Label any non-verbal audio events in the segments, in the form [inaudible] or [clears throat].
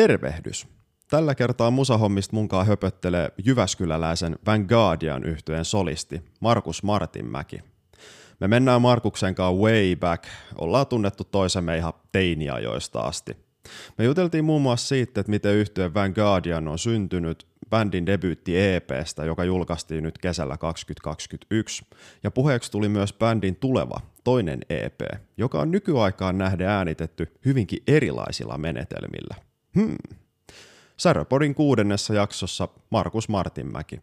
Tervehdys! Tällä kertaa musahommista munkaan höpöttelee Jyväskyläläisen Vanguardian yhtyeen solisti Markus Martinmäki. Me mennään Markuksen kanssa way back, ollaan tunnettu toisemme ihan teiniajoista asti. Me juteltiin muun muassa siitä, että miten yhtyeen Vanguardian on syntynyt, bändin debyytti EPstä, joka julkaistiin nyt kesällä 2021. Ja puheeksi tuli myös bändin tuleva, toinen EP, joka on nykyaikaan nähden äänitetty hyvinkin erilaisilla menetelmillä. Hmm. Säröpodin kuudennessa jaksossa Markus Martinmäki.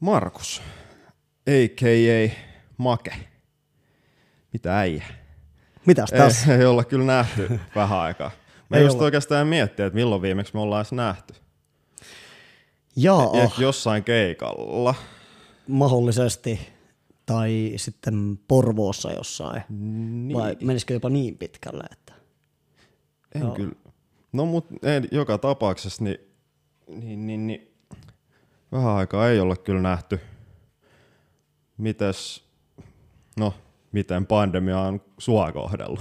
Markus, a.k.a. Make. Mitä äijä? Mitäs tässä? Ei, ei olla kyllä nähty vähän aikaa. Mä Ei just olla. oikeastaan miettiä, että milloin viimeksi me ollaan edes nähty. Jaa, Ehkä jossain keikalla. mahdollisesti. Tai sitten Porvoossa jossain. Niin. Vai menisikö jopa niin pitkälle, että... En Joo. kyllä. No mut ei, joka tapauksessa niin, niin, niin, niin, vähän aikaa ei olla kyllä nähty. Mites, no miten pandemia on sua kohdellut?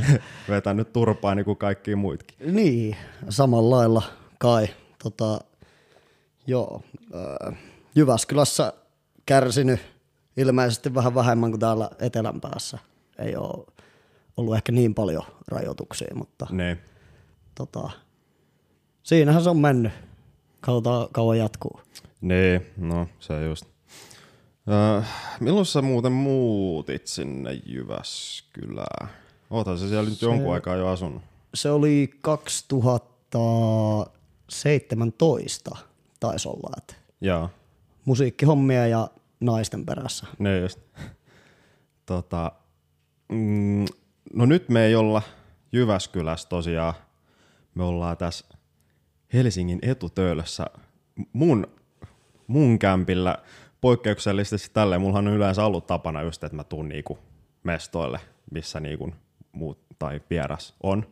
[laughs] Vetänyt turpaa niin kuin kaikki muitkin. Niin, samalla lailla kai. Tota, joo, äh, Jyväskylässä kärsinyt ilmeisesti vähän vähemmän kuin täällä etelän päässä. Ei ole ollut ehkä niin paljon rajoituksia, mutta Niin. tota, siinähän se on mennyt. Katsotaan kauan jatkuu. Niin, no se just. Öö, milloin sä muuten muutit sinne Jyväskylään? Oothan sä siellä nyt jonkun aikaa jo asunut. Se oli 2017 taisi olla, että Joo. musiikkihommia ja naisten perässä. Ne just. Tota, mm, no nyt me ei olla Jyväskylässä tosiaan. Me ollaan tässä Helsingin etutöölössä mun, mun kämpillä poikkeuksellisesti tälleen. Mullahan on yleensä ollut tapana just, että mä tuun niinku mestoille, missä niinku muut tai vieras on.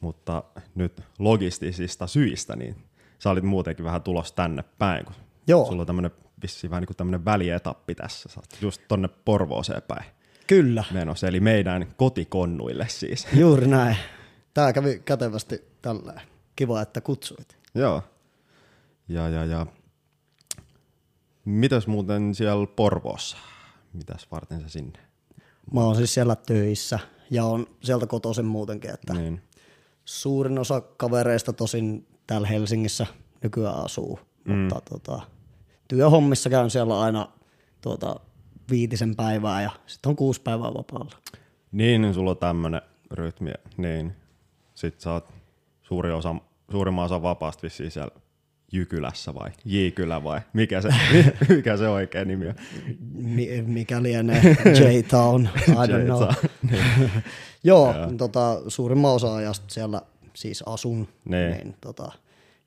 Mutta nyt logistisista syistä, niin sä olit muutenkin vähän tulos tänne päin, kun Joo. sulla on tämmönen vissiin vähän niin kuin tämmönen välietappi tässä. Sä oot just tonne Porvooseen päin Kyllä, menossa, eli meidän kotikonnuille siis. [laughs] juuri näin. Tämä kävi kätevästi tällä. Kiva, että kutsuit. Joo. Ja, ja, ja. Mitäs muuten siellä Porvoossa? Mitäs varten sä sinne? Mä oon siis siellä töissä ja on sieltä kotoisin muutenkin, että Niin. suurin osa kavereista tosin täällä Helsingissä nykyään asuu, mm. mutta tota, työhommissa käyn siellä aina tuota, viitisen päivää ja sitten on kuusi päivää vapaalla. Niin, niin sulla on tämmönen rytmi. Niin. Sitten sä oot suuri osa, suurimman osa vapaasta vissiin siellä Jykylässä vai Jikylä vai mikä se, [laughs] mikä se oikea nimi on? Mi- mikä lienee J-Town, [laughs] I don't know. J-Town, niin. [laughs] Joo, tota, suurimman osa ajasta siellä siis asun. Niin. Niin, tota,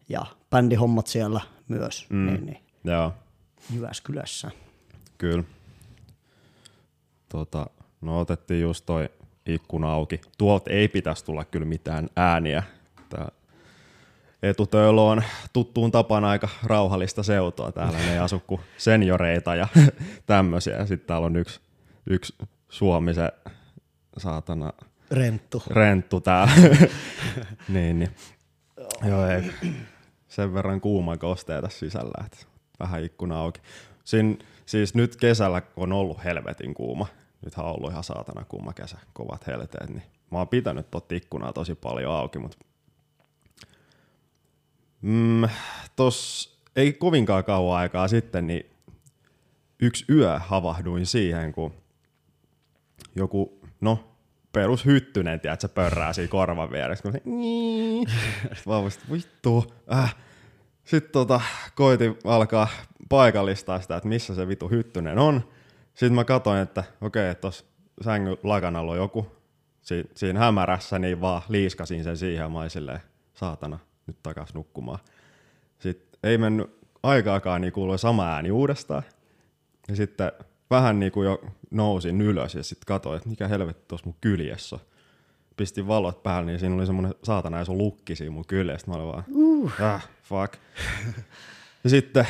ja bändihommat siellä myös. Mm. Niin, niin, Joo. Jyväskylässä. Kyllä. Tota, no otettiin just toi ikkuna auki. Tuolta ei pitäisi tulla kyllä mitään ääniä. Tää etutöölö on tuttuun tapaan aika rauhallista seutua. Täällä ne ei asu kuin senioreita ja [laughs] tämmöisiä. Sitten täällä on yksi, yksi Suomi, se saatana Renttu. renttu täällä. [laughs] niin, niin. Joo, ei. Sen verran kuuma kosteita sisällä, että vähän ikkuna auki. Siin, siis nyt kesällä on ollut helvetin kuuma. Nythän on ollut ihan saatana kuuma kesä, kovat helteet, niin mä oon pitänyt tot ikkunaa tosi paljon auki, mutta mm, tos ei kovinkaan kauan aikaa sitten, niin yksi yö havahduin siihen, kun joku, no, perus hyttynen, tiedät, se pörrää siinä korvan vieressä, kun se niin. Vittu, äh. Sitten tota, koitin alkaa paikallistaa sitä, että missä se vitu hyttynen on. Sitten mä katsoin, että okei, että tuossa sängyn lakanalla on joku. Si- siinä hämärässä, niin vaan liiskasin sen siihen mä silleen, saatana, nyt takas nukkumaan. Sitten ei mennyt aikaakaan, niin kuului sama ääni uudestaan. Ja sitten vähän niin kuin jo nousin ylös ja sitten katsoin, että mikä helvetti tuossa mun kyljessä on. Pistin valot päälle, niin siinä oli semmoinen saatana iso lukki siinä mun kyljessä. Mä olin vaan, uh. ah, fuck. ja sitten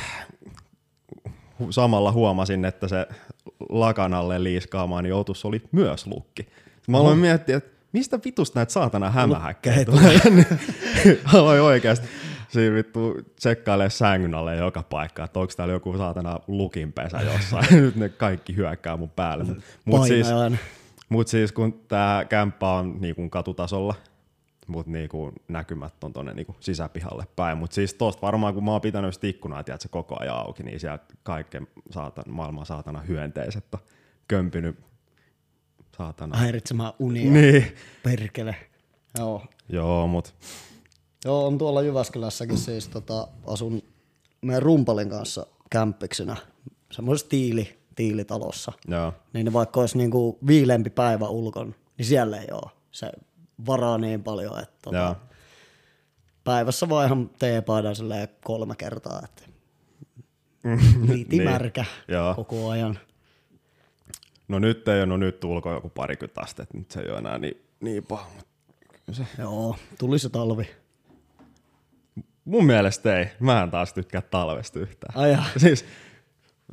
samalla huomasin, että se lakanalle liiskaamaani joutus oli myös lukki. Mä aloin miettiä, että mistä vitusta näitä saatana hämähäkkejä tulee? [laughs] Aloin oikeasti siinä vittu tsekkailee sängyn alle joka paikka, että onko täällä joku saatana lukinpesä jossain. [laughs] Nyt ne kaikki hyökkää mun päälle. Mut siis, mut siis kun tää kämppä on niinku katutasolla, mutta niinku näkymät on tonne niinku sisäpihalle päin. Mutta siis tosta varmaan kun mä oon pitänyt sitä ikkunaa tiedätkö, koko ajan auki, niin sieltä kaiken saatan, maailman saatana hyönteiset on kömpinyt saatana. Häiritsemään unia. Niin. Perkele. Joo. Joo, mut Joo, on tuolla Jyväskylässäkin siis tota, asun meidän rumpalin kanssa kämppiksenä semmoisessa tiili, tiilitalossa. joo. Niin vaikka olisi niinku viileämpi päivä ulkon, niin siellä ei ole. Se varaa niin paljon, että tota, päivässä vaan ihan teepaidan kolme kertaa, että liiti [laughs] Niin. koko ajan. No nyt ei ole, no nyt ulko joku parikymmentä astetta, nyt se ei ole enää niin, niin paha. Se, Joo, tuli se talvi. mun mielestä ei. Mä en taas tykkää talvesta yhtään. Ai jaa. Siis,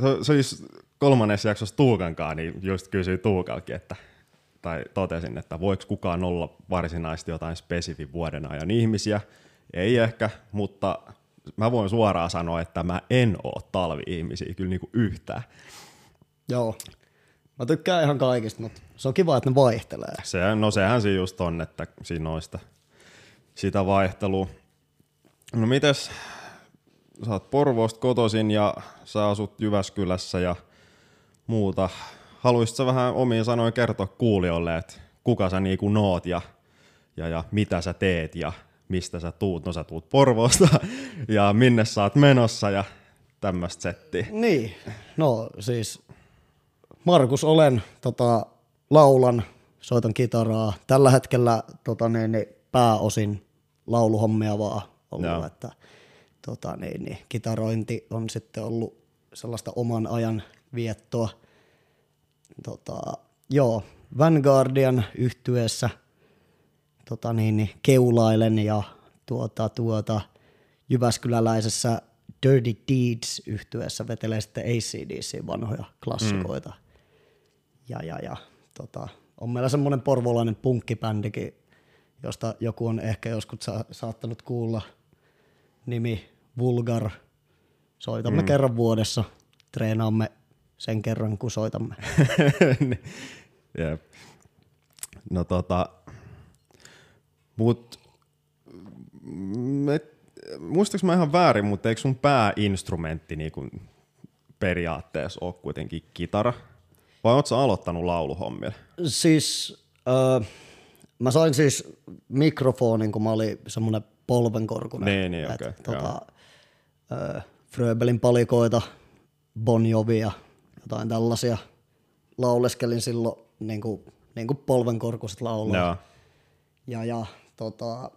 se, se olisi kolmannessa jaksossa Tuukankaan, niin just kysyin Tuukalkin, että tai totesin, että voiko kukaan olla varsinaisesti jotain spesifin vuoden ajan ihmisiä. Ei ehkä, mutta mä voin suoraan sanoa, että mä en oo talvi-ihmisiä kyllä niinku yhtään. Joo. Mä tykkään ihan kaikista, mutta se on kiva, että ne vaihtelee. Se, no sehän siinä just on, että siinä on sitä, sitä vaihtelua. No mites, sä oot Porvoosta kotoisin ja sä asut Jyväskylässä ja muuta. Haluaisitko vähän omiin sanoin kertoa kuulijoille, että kuka sä niinku noot ja, ja, ja mitä sä teet ja mistä sä tuut? No sä tuut Porvoosta [laughs] ja minne sä oot menossa ja tämmöistä settiä. Niin, no siis Markus olen, tota, laulan, soitan kitaraa. Tällä hetkellä tota, niin, niin, pääosin lauluhommia vaan ollut, Joo. että tota, niin, niin, kitarointi on sitten ollut sellaista oman ajan viettoa. Tota, joo, Vanguardian yhtyeessä tota, niin, niin, keulailen ja tuota, tuota, Jyväskyläläisessä Dirty Deeds yhtyeessä vetelee sitten ACDC vanhoja klassikoita. Mm. Ja, ja, ja tota, on meillä semmoinen porvolainen punkkibändikin, josta joku on ehkä joskus sa- saattanut kuulla nimi Vulgar. Soitamme mm. kerran vuodessa, treenaamme sen kerran, kun soitamme. [laughs] Jep. No tota, mut me, muistaaks mä ihan väärin, mutta eikö sun pääinstrumentti niinku periaatteessa ole kuitenkin kitara? Vai oot sä aloittanut lauluhommilla? Siis äh, mä sain siis mikrofonin, kun mä olin semmoinen polvenkorkunen. Niin, niin, okei, tota, äh, Fröbelin palikoita, Bon Jovia, jotain tällaisia. Lauleskelin silloin niin kuin, niin kuin polvenkorkuiset laulaa. Joo. Ja, ja tota,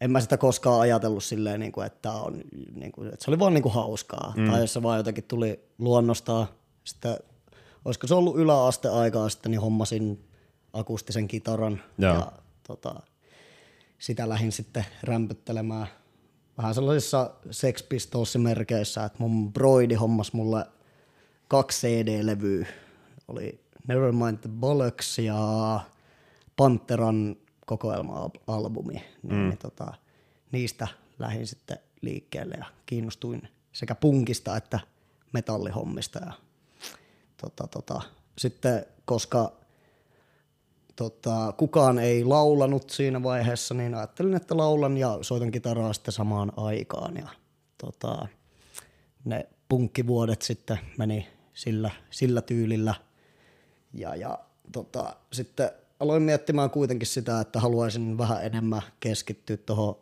en mä sitä koskaan ajatellut silleen, niin kuin, että, on, niin kuin, että se oli vaan niin kuin hauskaa. Mm. Tai jos se vaan jotenkin tuli luonnostaan. Sitten, olisiko se ollut yläasteaikaa sitten, niin hommasin akustisen kitaran. Joo. Ja tota, sitä lähdin sitten rämpyttelemään vähän sellaisissa Sex Pistols-merkeissä, että mun broidi hommas mulle kaksi CD-levyä. Oli Nevermind the Bollocks ja Panteran kokoelma-albumi. Niin, mm. niin, tota, niistä lähdin sitten liikkeelle ja kiinnostuin sekä punkista että metallihommista. Ja, tota, tota, sitten koska tota, kukaan ei laulanut siinä vaiheessa, niin ajattelin, että laulan ja soitan kitaraa sitten samaan aikaan. Ja, tota, ne punkkivuodet sitten meni sillä, sillä tyylillä. Ja, ja tota, sitten aloin miettimään kuitenkin sitä, että haluaisin vähän enemmän keskittyä tuohon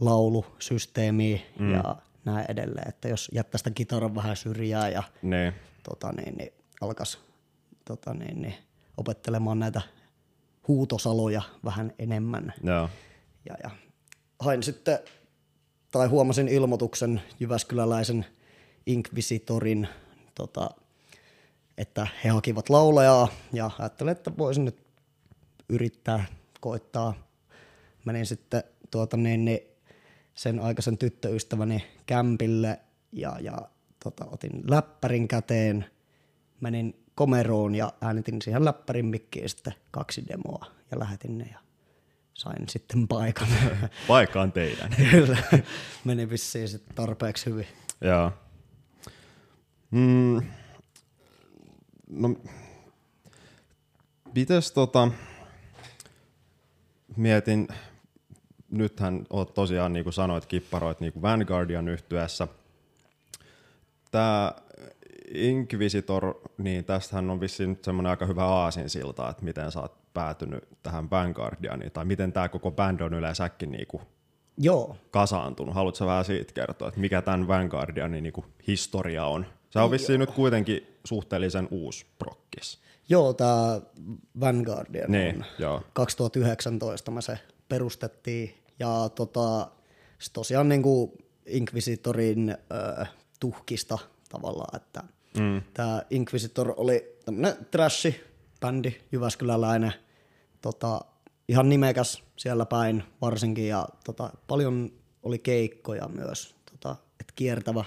laulusysteemiin mm. ja näin edelleen. Että jos jättää sitä kitaran vähän syrjää ja Niin. tota, niin, niin, alkas tota, niin, niin, opettelemaan näitä huutosaloja vähän enemmän. Joo. Ja, ja hain sitten, tai huomasin ilmoituksen Jyväskyläläisen Inquisitorin, tota, että he hakivat laulajaa ja ajattelin, että voisin nyt yrittää koittaa. Menin sitten tuota, niin, niin, sen aikaisen tyttöystäväni kämpille ja, ja tota, otin läppärin käteen, menin komeroon ja äänitin siihen läppärin mikkiin sitten kaksi demoa ja lähetin ne ja sain sitten paikan. [laughs] Paikka on teidän. [laughs] Kyllä, meni vissiin sitten tarpeeksi hyvin. Joo. Mm, no, mites tota, mietin, nythän oot tosiaan, niin kuin sanoit, kipparoit niin kuin Vanguardian yhtyessä. Tämä Inquisitor, niin tästähän on vissiin nyt semmoinen aika hyvä aasinsilta, että miten sä oot päätynyt tähän Vanguardianiin, tai miten tämä koko band on yleensäkin niin kuin Joo, kasaantunut. Haluatko vähän siitä kertoa, että mikä tämän Vanguardianin niin kuin historia on? Se on vissiin nyt kuitenkin suhteellisen uusi prokkis. joo tämä Vanguardian Niin, on joo. 2019 me se perustettiin ja tota, se tosiaan niin kuin Inquisitorin äh, tuhkista tavallaan, että mm. tämä Inquisitor oli tämmöinen trashi bändi, Jyväskyläläinen, tota, ihan nimekäs siellä päin varsinkin ja tota, paljon oli keikkoja myös, tota, että kiertävä,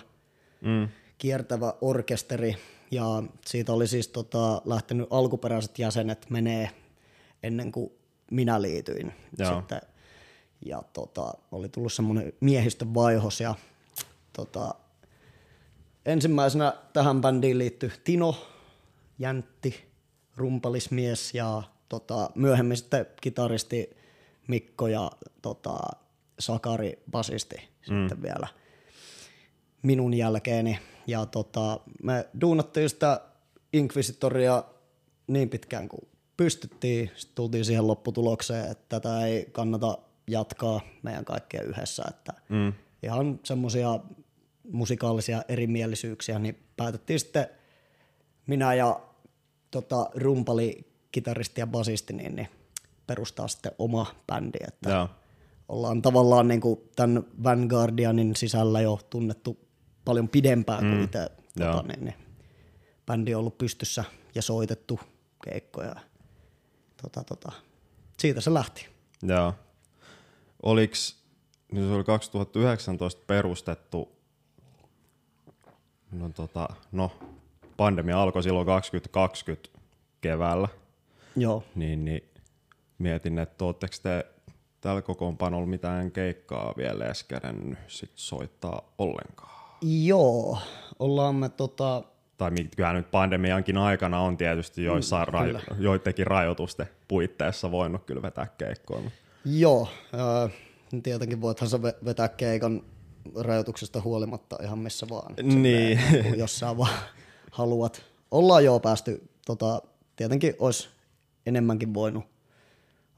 mm. Kiertävä orkesteri ja siitä oli siis tota, lähtenyt alkuperäiset jäsenet menee ennen kuin minä liityin Joo. sitten. Ja tota, oli tullut semmoinen miehistön vaihos ja tota, ensimmäisenä tähän bändiin liittyi Tino Jäntti, rumpalismies ja tota, myöhemmin sitten kitaristi Mikko ja tota, Sakari basisti mm. sitten vielä minun jälkeeni. Ja tota, me duunattiin sitä Inquisitoria niin pitkään kuin pystyttiin. Sitten tultiin siihen lopputulokseen, että tätä ei kannata jatkaa meidän kaikkien yhdessä. Että mm. Ihan semmoisia musikaalisia erimielisyyksiä, niin päätettiin sitten minä ja tota, rumpali, kitaristi ja basisti, niin, niin perustaa sitten oma bändi. Että Joo. ollaan tavallaan niin kuin tämän Vanguardianin sisällä jo tunnettu paljon pidempään kuin itse Joo. tota, niin, niin, bändi on ollut pystyssä ja soitettu keikkoja. Tota, tota. Siitä se lähti. Joo. Oliks, niin se oli 2019 perustettu, no, tota, no pandemia alkoi silloin 2020 keväällä, Joo. niin, niin mietin, että ootteko te tällä kokoonpanolla mitään keikkaa vielä edes sit soittaa ollenkaan? Joo, ollaan me tota, Tai mi- kyllähän nyt pandemiankin aikana on tietysti joissain Mm, rajo- joidenkin rajoitusten puitteissa voinut kyllä vetää keikkoa. Joo, ää, tietenkin voithan sä ve- vetää keikan rajoituksesta huolimatta ihan missä vaan. Niin. Silleen, kun jos sä vaan haluat. Ollaan jo päästy, tota, tietenkin olisi enemmänkin voinut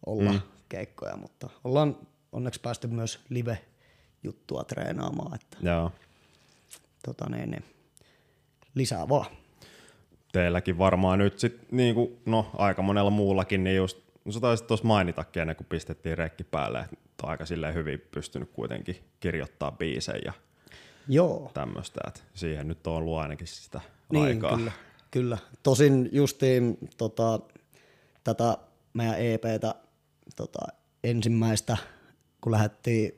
olla mm. keikkoja, mutta ollaan onneksi päästy myös live-juttua treenaamaan, että Joo. Tota, niin, niin, lisää vaan. teilläkin varmaan nyt sit, niin kuin, no aika monella muullakin, niin just, no sä taisit tuossa mainitakin ennen kuin pistettiin rekki päälle, että on aika silleen hyvin pystynyt kuitenkin kirjoittaa biisejä ja Joo. tämmöistä, että siihen nyt on ollut ainakin sitä Niin, aikaa. kyllä, kyllä. Tosin justiin tota, tätä meidän EPtä tota, ensimmäistä, kun lähdettiin,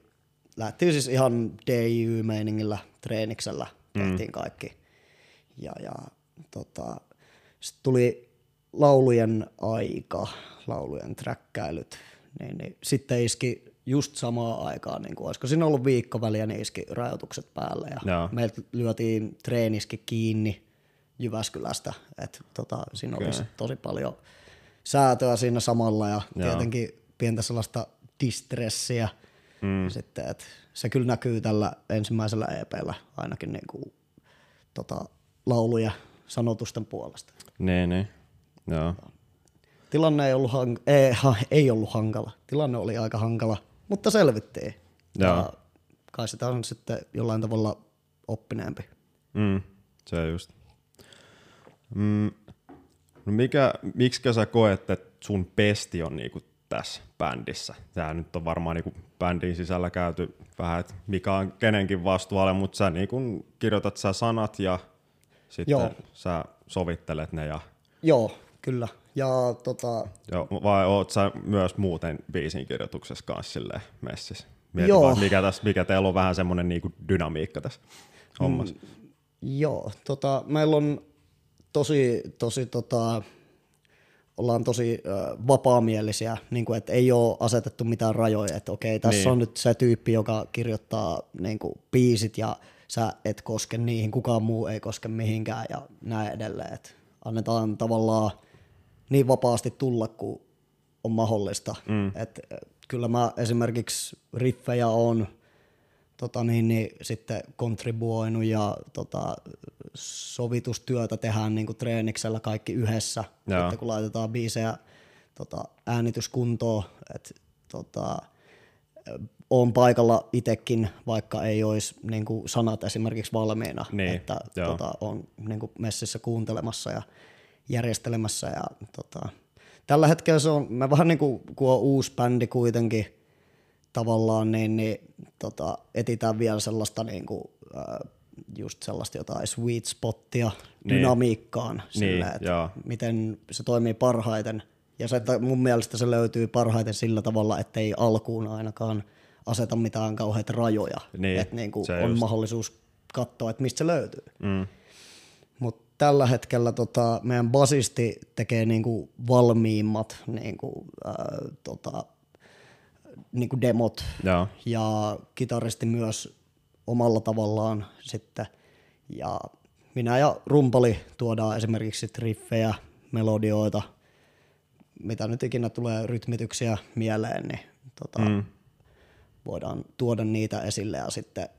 lähdettiin siis ihan DIY-meiningillä, treeniksellä, tehtiin mm. kaikki. Ja, ja tota, sitten tuli laulujen aika, laulujen träkkäilyt, niin, niin sitten iski just samaan aikaan, niin kuin, olisiko siinä ollut viikko väliä, niin iski rajoitukset päälle ja Joo. meiltä lyötiin treeniski kiinni Jyväskylästä, että tota, siinä okay. oli tosi paljon säätöä siinä samalla ja Joo. tietenkin pientä sellaista distressiä. Mm. Sitten, että se kyllä näkyy tällä ensimmäisellä EPllä ainakin niin kuin, tota, lauluja sanotusten puolesta. Niin, niin. Joo. Tilanne ei ollut, hank- ei, ha, ei ollut hankala. Tilanne oli aika hankala, mutta selvittiin. Joo. Ja kai sitä on sitten jollain tavalla oppineempi. Mm, se just. Mm, no mikä, miksi sä koet, että sun pesti on niinku tässä bändissä? Tää nyt on varmaan niinku bändin sisällä käyty vähän, että mikä on kenenkin vastuualla, mutta sä niinku kirjoitat sä sanat ja sitten Joo. sä sovittelet ne ja Joo, kyllä. Ja tota, Joo, vai oot sä myös muuten biisin kirjoituksessa kanssa silleen messissä? Mietin Joo. vaan, mikä, tässä, mikä teillä on vähän semmoinen niinku dynamiikka tässä hommassa. joo, tota, meillä on tosi, tosi tota, ollaan tosi ö, vapaamielisiä, niin kuin, että ei ole asetettu mitään rajoja, että okei, tässä Niin. on nyt se tyyppi, joka kirjoittaa niin kuin, biisit ja sä et koske niihin, kukaan muu ei koske mihinkään ja näin edelleen, että annetaan tavallaan niin vapaasti tulla kuin on mahdollista. Mm. Et, kyllä mä esimerkiksi riffejä on tota niin, niin, sitten kontribuoinut ja tota, sovitustyötä tehdään niin kuin treeniksellä kaikki yhdessä, Joo. sitten kun laitetaan biisejä tota, äänityskuntoon, että tota, on paikalla itekin, vaikka ei olisi niin kuin sanat esimerkiksi valmiina, Niin, että joo. tota, on niin kuin messissä kuuntelemassa ja järjestelemässä ja tota, tällä hetkellä se on, me vähän niin kuin, kun on uusi bändi kuitenkin tavallaan, niin, niin tota, etitään vielä sellaista niin kuin, äh, just sellaista jotain sweet spottia Niin. dynamiikkaan, Niin, että joo. miten se toimii parhaiten. Ja se, että mun mielestä se löytyy parhaiten sillä tavalla, että ei alkuun ainakaan aseta mitään kauheita rajoja. Niin, että niin kuin on just. mahdollisuus katsoa, että mistä se löytyy. Mm. Mutta tällä hetkellä tota, meidän basisti tekee niinku valmiimmat niinku, ää, tota, niinku demot Joo. ja kitaristi myös omalla tavallaan sitten. Ja minä ja rumpali tuodaan esimerkiksi riffejä, melodioita, mitä nyt ikinä tulee rytmityksiä mieleen, niin tota, mm. voidaan tuoda niitä esille ja sitten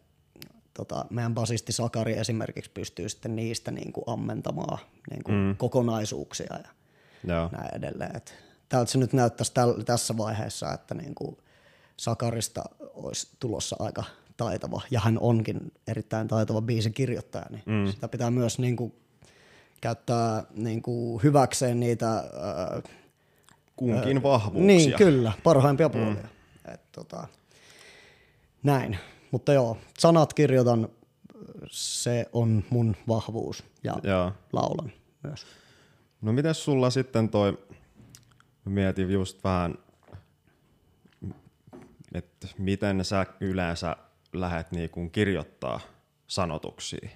tota, meidän basisti Sakari esimerkiksi pystyy sitten niistä niin kuin ammentamaan niin kuin mm. kokonaisuuksia ja Joo. näin edelleen. Et tältä se nyt näyttäisi täl, tässä vaiheessa, että niin kuin Sakarista olisi tulossa aika taitava, ja hän onkin erittäin taitava biisin kirjoittaja, niin mm. sitä pitää myös niin kuin käyttää niin kuin hyväkseen niitä ää, Kunkin vahvuuksia. niin, kyllä, parhaimpia puolia. Mm. Et, tota, näin. Mutta joo, sanat kirjoitan, se on mun vahvuus ja Joo. laulan myös. No miten sulla sitten toi, mietin just vähän, että miten sä yleensä lähdet niinku kirjoittaa sanotuksia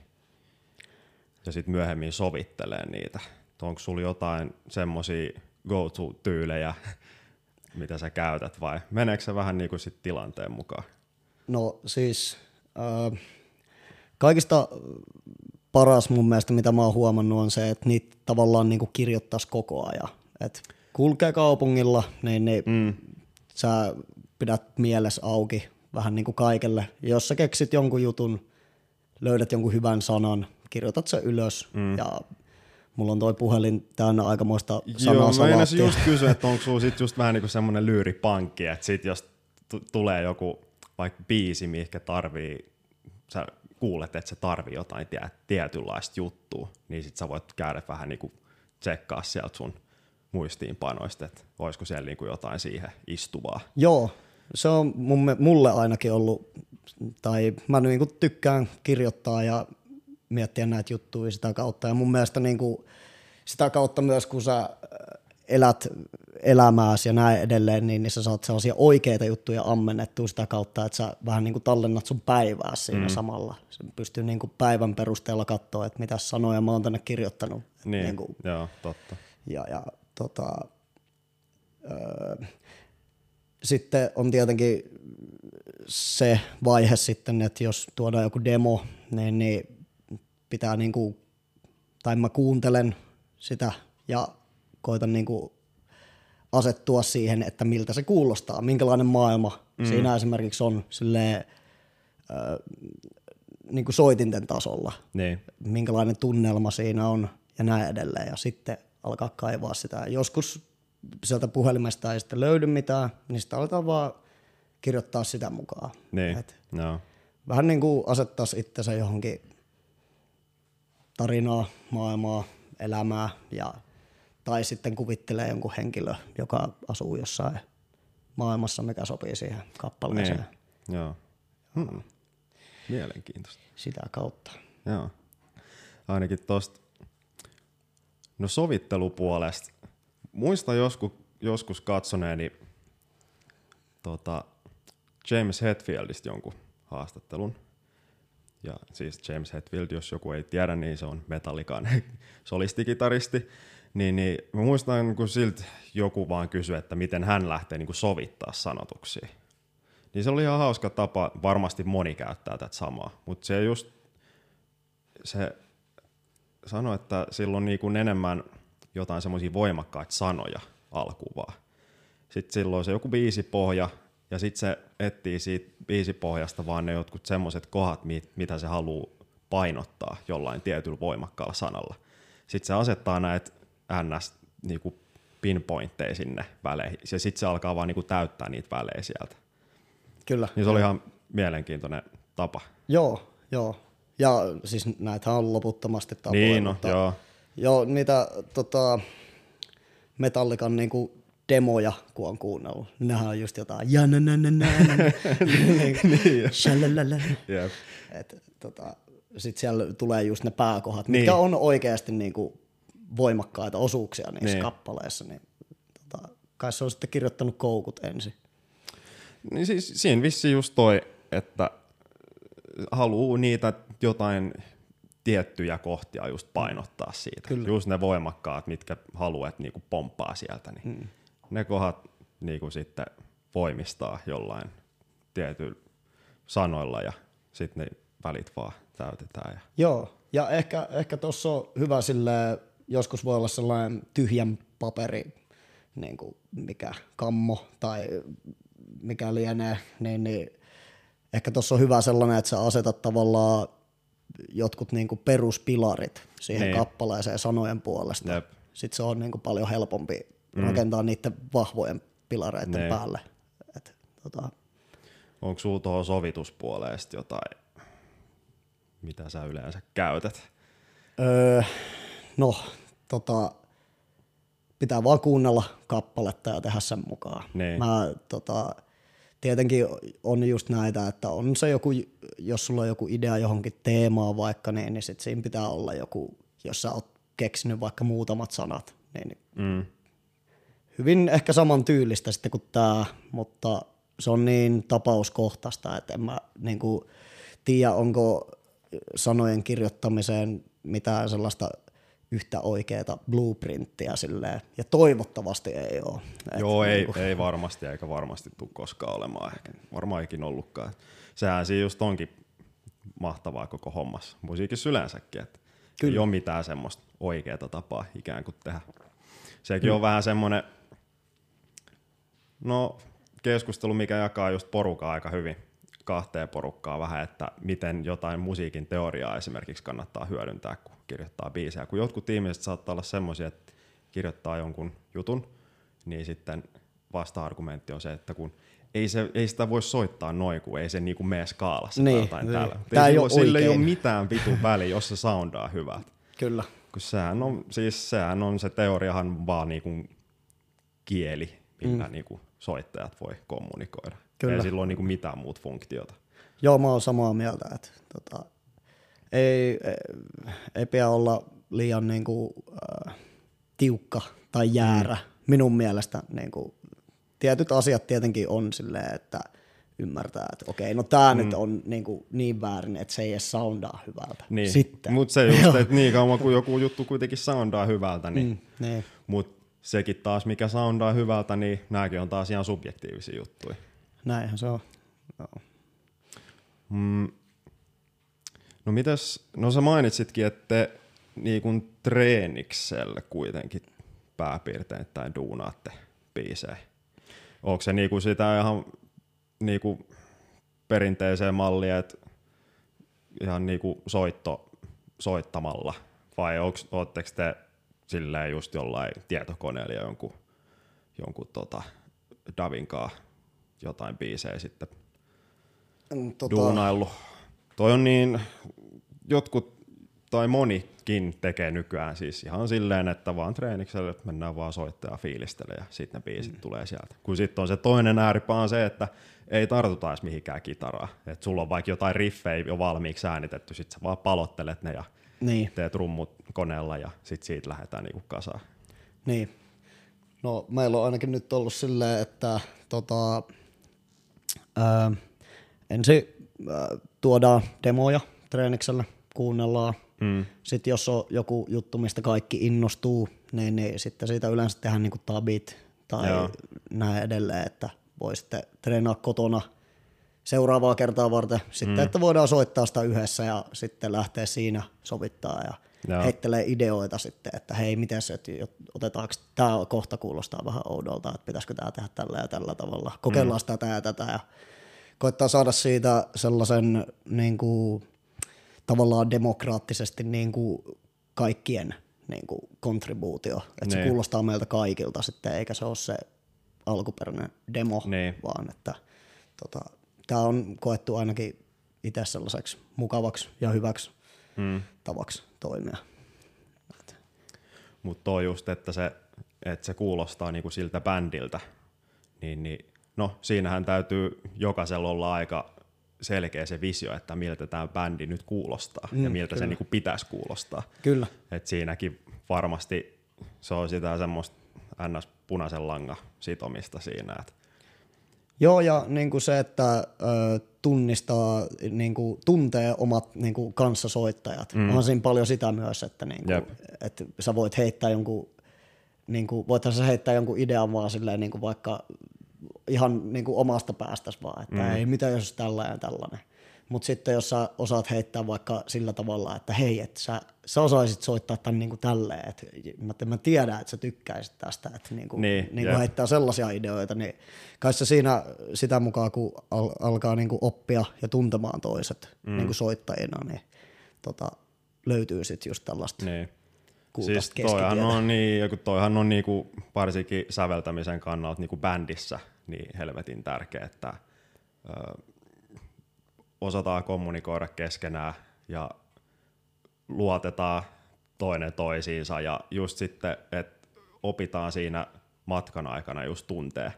ja sitten myöhemmin sovittelee niitä. Onko sulla jotain semmosia go-to-tyylejä, [laughs] mitä sä käytät vai meneekö se vähän niinku sit tilanteen mukaan? No siis äh, kaikista paras mun mielestä, mitä mä oon huomannut, on se, että niitä tavallaan niin kirjoittaisi koko ajan. Et kulkee kaupungilla, niin, niin mm. sä pidät mielessä auki vähän niin kuin kaikelle. Jos sä keksit jonkun jutun, löydät jonkun hyvän sanan, kirjoitat se ylös mm. ja mulla on toi puhelin täynnä aikamoista Joo, mä just [laughs] kysyä, että onko sulla sit just vähän niinku semmonen lyyripankki, että sit jos t- tulee joku vaikka biisi, mihinkä tarvii, sä kuulet, että se tarvii jotain tie- tietynlaista juttua, niin sit sä voit käydä vähän niinku tsekkaa sieltä sun muistiinpanoista, että olisiko siellä niinku jotain siihen istuvaa. Joo, se on mun, mulle ainakin ollut, tai mä niinku tykkään kirjoittaa ja miettiä näitä juttuja sitä kautta. Ja mun mielestä niinku sitä kautta myös, kun sä äh, elät elämääsi ja näin edelleen, niin, niin sä saat sellaisia oikeita juttuja ammennettua sitä kautta, että sä vähän niin kuin tallennat sun päivää siinä mm. samalla. Se pystyy niin kuin päivän perusteella katsoa, että mitä sanoja mä oon tänne kirjoittanut. Niin, Niin kuin, joo, totta. ja, ja tota, öö, sitten on tietenkin se vaihe sitten, että jos tuodaan joku demo, niin, niin pitää niinku, tai mä kuuntelen sitä ja koitan niinku asettua siihen, että miltä se kuulostaa, minkälainen maailma mm. siinä esimerkiksi on silleen, ö, niin kuin soitinten tasolla Niin, minkälainen tunnelma siinä on ja näin edelleen. Ja sitten alkaa kaivaa sitä. Joskus sieltä puhelimesta ei sitten löydy mitään, niin sitten aletaan vaan kirjoittaa sitä mukaan. niin, Et joo. vähän niin kuin asettaisi itsensä johonkin tarinaa, maailmaa, elämää ja tai sitten kuvittelee jonkun henkilö, joka asuu jossain maailmassa, mikä sopii siihen kappaleeseen Niin, joo. Hmm. Mielenkiintoista. sitä kautta. Joo. Ainakin tosta, no sovittelupuolesta. Muista joskus, joskus katsoneeni tota, James Hetfieldistä jonkun haastattelun. Ja siis James Hetfield, jos joku ei tiedä, niin se on Metallican [laughs] solistikitaristi. Niin, niin mä muistan, kun siltä joku vaan kysyi, että miten hän lähtee niin kuin sovittaa sanotuksia. Niin se oli ihan hauska tapa, varmasti moni käyttää tätä samaa, mutta se just, se sanoi, että sillä on niin kuin enemmän jotain semmoisia voimakkaita sanoja alkuvaa. Sitten silloin se joku pohja, ja sitten se etsii siitä biisipohjasta vaan ne jotkut semmoiset kohdat, mitä se haluaa painottaa jollain tietyllä voimakkaalla sanalla. Sitten se asettaa näitä ns. Niinku pinpointteja sinne väleihin, ja sitten se alkaa vaan niinku täyttää niitä välejä sieltä. Kyllä. Niin se oli ihan mielenkiintoinen tapa. Joo, joo. Ja siis näitä on loputtomasti tapoja. Niin, no, mutta, joo. Joo, niitä tota, Metallikan niinku demoja, kun on kuunnellut. Nehän on just jotain ja na na na na niin, Sitten siellä tulee just ne pääkohdat, niin. mitkä on oikeasti niinku voimakkaita osuuksia niissä niin. kappaleissa. Niin, tota, kai se on sitten kirjoittanut koukut ensin. Niin siis siinä vissi just toi, että haluaa niitä jotain tiettyjä kohtia just painottaa siitä. Kyllä. Just ne voimakkaat, mitkä haluat niinku pomppaa sieltä, niin hmm. ne kohdat niinku sitten voimistaa jollain tietyillä sanoilla ja sitten ne välit vaan täytetään. Ja... Joo, ja ehkä, ehkä tuossa on hyvä sille joskus voi olla sellainen tyhjän paperi, niin kuin mikä kammo tai mikä lienee, niin, niin ehkä tuossa on hyvä sellainen, että sä asetat tavallaan jotkut niin kuin peruspilarit siihen niin. kappaleeseen sanojen puolesta. Jep. Sitten se on niin kuin paljon helpompi mm. rakentaa niiden vahvojen pilareiden niin. päälle. Et, tota. Onko sulla tuohon sovituspuoleen jotain, mitä sä yleensä käytät? Öö, no, tota, pitää vaan kuunnella kappaletta ja tehdä sen mukaan. Niin. Mä tota, tietenkin on just näitä, että on se joku, jos sulla on joku idea johonkin teemaan vaikka, niin, niin sit siinä pitää olla joku, jos sä oot keksinyt vaikka muutamat sanat, niin mm. hyvin ehkä saman tyylistä sitten kuin tämä, mutta se on niin tapauskohtaista, että en mä niin kuin, tiedä, onko sanojen kirjoittamiseen mitään sellaista yhtä oikeaa blueprinttiä silleen, ja toivottavasti ei ole. Joo, ei, niin ei varmasti, eikä varmasti tule koskaan olemaan, ehkä varmaan ikin ollutkaan. Sehän siinä just onkin mahtavaa koko hommassa, musiikissa yleensäkin, että Kyllä. ei ole mitään semmoista oikeaa tapaa ikään kuin tehdä. Sekin mm. on vähän semmoinen, no keskustelu, mikä jakaa just porukaa aika hyvin kahteen porukkaan vähän, että miten jotain musiikin teoriaa esimerkiksi kannattaa hyödyntää, kun kirjoittaa biisejä. Kun jotkut ihmiset saattaa olla semmoisia, että kirjoittaa jonkun jutun, niin sitten vasta-argumentti on se, että kun ei, se, ei sitä voi soittaa noin, kun ei se niinku mene skaalassa niin, tai jotain niin. täällä. Tää ei, ole sille ei ole mitään vitu väliä, jos se soundaa hyvältä. Kyllä. Kun sehän on, siis sehän on se teoriahan vaan niinku kieli, millä mm. niinku soittajat voi kommunikoida. Kyllä. Ei sillä ole niinku mitään muut funktiota. Joo, mä oon samaa mieltä, että tota, ei, ei, ei pidä olla liian niinku, äh, tiukka tai jäärä. Mm. Minun mielestä niinku, tietyt asiat tietenkin on silleen, että ymmärtää, että okei, no tämä mm. nyt on niin, kuin niin väärin, että se ei edes soundaa hyvältä. Niin. Sitten. Mutta se just, [laughs] että niin kauan kuin joku juttu kuitenkin soundaa hyvältä, niin, mm, niin. mutta sekin taas, mikä soundaa hyvältä, niin nämäkin on taas ihan subjektiivisia juttuja. Näinhän se on. No. Mm. No mitäs, no sä mainitsitkin, että niin kuin treeniksellä kuitenkin pääpiirteittäin duunaatte biisejä. Onko se niin kuin sitä ihan niin kuin perinteiseen malliin, että ihan niin kuin soitto soittamalla, vai oletteko te silleen just jollain tietokoneella jonkun, jonkun tota Davinkaa jotain biisejä sitten mm, tota... duunaillut. Toi on niin, jotkut tai monikin tekee nykyään siis ihan silleen, että vaan treenikselle, että mennään vaan soittaa fiilistele ja sitten ne biisit mm. tulee sieltä. Kun sitten on se toinen ääripää on se, että ei tartuta edes mihinkään kitaraa. Että sulla on vaikka jotain riffejä jo valmiiksi äänitetty, sit sä vaan palottelet ne ja niin. teet rummut koneella ja sitten siitä lähdetään niinku kasaan. Niin. No meillä on ainakin nyt ollut silleen, että tota, ää, ensin ää, tuodaan demoja treeniksellä, kuunnellaan. Mm. Sitten jos on joku juttu, mistä kaikki innostuu, niin, niin sitten siitä yleensä tehdään niin tabit tai Joo. Joo. näin edelleen, että voi sitten treenaa kotona seuraavaa kertaa varten. Sitten, mm. että voidaan soittaa sitä yhdessä ja sitten lähteä siinä sovittaa ja Joo. Heittelee ideoita sitten, että hei, miten se, otetaanko, tämä kohta kuulostaa vähän oudolta, että pitäisikö tämä tehdä tällä ja tällä tavalla. Kokeillaan mm. tätä ja tätä ja koittaa saada siitä sellaisen niin kuin, tavallaan demokraattisesti niin kuin kaikkien niin kuin kontribuutio, että se Niin. kuulostaa meiltä kaikilta sitten, eikä se ole se alkuperäinen demo, Niin. vaan että tota, tämä on koettu ainakin itse sellaiseksi mukavaksi ja hyväksi Mm. tavaksi toimia. Mutta toi just, että se, että se kuulostaa niinku siltä bändiltä, niin, niin no siinähän täytyy jokaisella olla aika selkeä se visio, että miltä tämä bändi nyt kuulostaa mm, ja miltä se niinku pitäisi kuulostaa. Kyllä, Et siinäkin varmasti se on sitä semmoista ns. punaisen langan sitomista siinä. Et, Joo, ja niin kuin se, että ö, tunnistaa, niin kuin, tuntee omat niin kuin, kanssasoittajat. Mm. On siinä paljon sitä myös, että, niin kuin, Jep. että sä voit heittää jonkun, niin kuin, voithan sä heittää jonkun idean vaan silleen, niin kuin vaikka ihan niin kuin omasta päästäsi vaan, että mm. ei mitä jos tällainen ja tällainen. Mutta sitten jos sä osaat heittää vaikka sillä tavalla, että hei, että sä, sä osaisit soittaa tämän niin kuin tälleen, että mä, mä tiedän, että sä tykkäisit tästä, että niin kuin, Niin, niin kuin heittää sellaisia ideoita, niin kai se siinä sitä mukaan, kun al- alkaa niin kuin oppia ja tuntemaan toiset mm. niin kuin soittajina, niin tota, löytyy sitten just tällaista niin. Siis toihan on, niin, toihan on niinku, varsinkin säveltämisen kannalta niinku bändissä niin helvetin tärkeä, että ö, osataan kommunikoida keskenään ja luotetaan toinen toisiinsa ja just sitten, että opitaan siinä matkan aikana just tuntee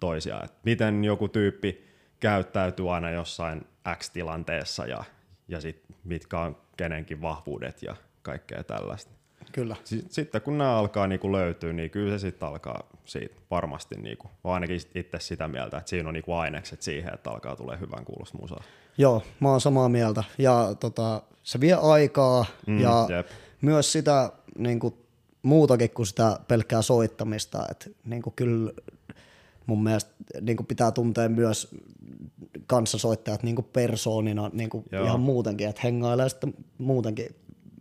toisiaan, että miten joku tyyppi käyttäytyy aina jossain X-tilanteessa ja, ja sit mitkä on kenenkin vahvuudet ja kaikkea tällaista. Kyllä. Si- Sitten kun nämä alkaa niinku löytyä, niin kyllä se sitten alkaa siitä varmasti, niinku, olen ainakin itse sitä mieltä, että siinä on niinku ainekset siihen, että alkaa tulee hyvän kuulosta musaa. Joo, mä oon samaa mieltä. Ja tota, se vie aikaa Mm, ja jep. myös sitä niin kuin, muutakin kuin sitä pelkkää soittamista. Et, niin kuin, kyllä mun mielestä niin kuin pitää tuntea myös kanssasoittajat niin kuin persoonina niin kuin Joo. ihan muutenkin, että hengailee sitten muutenkin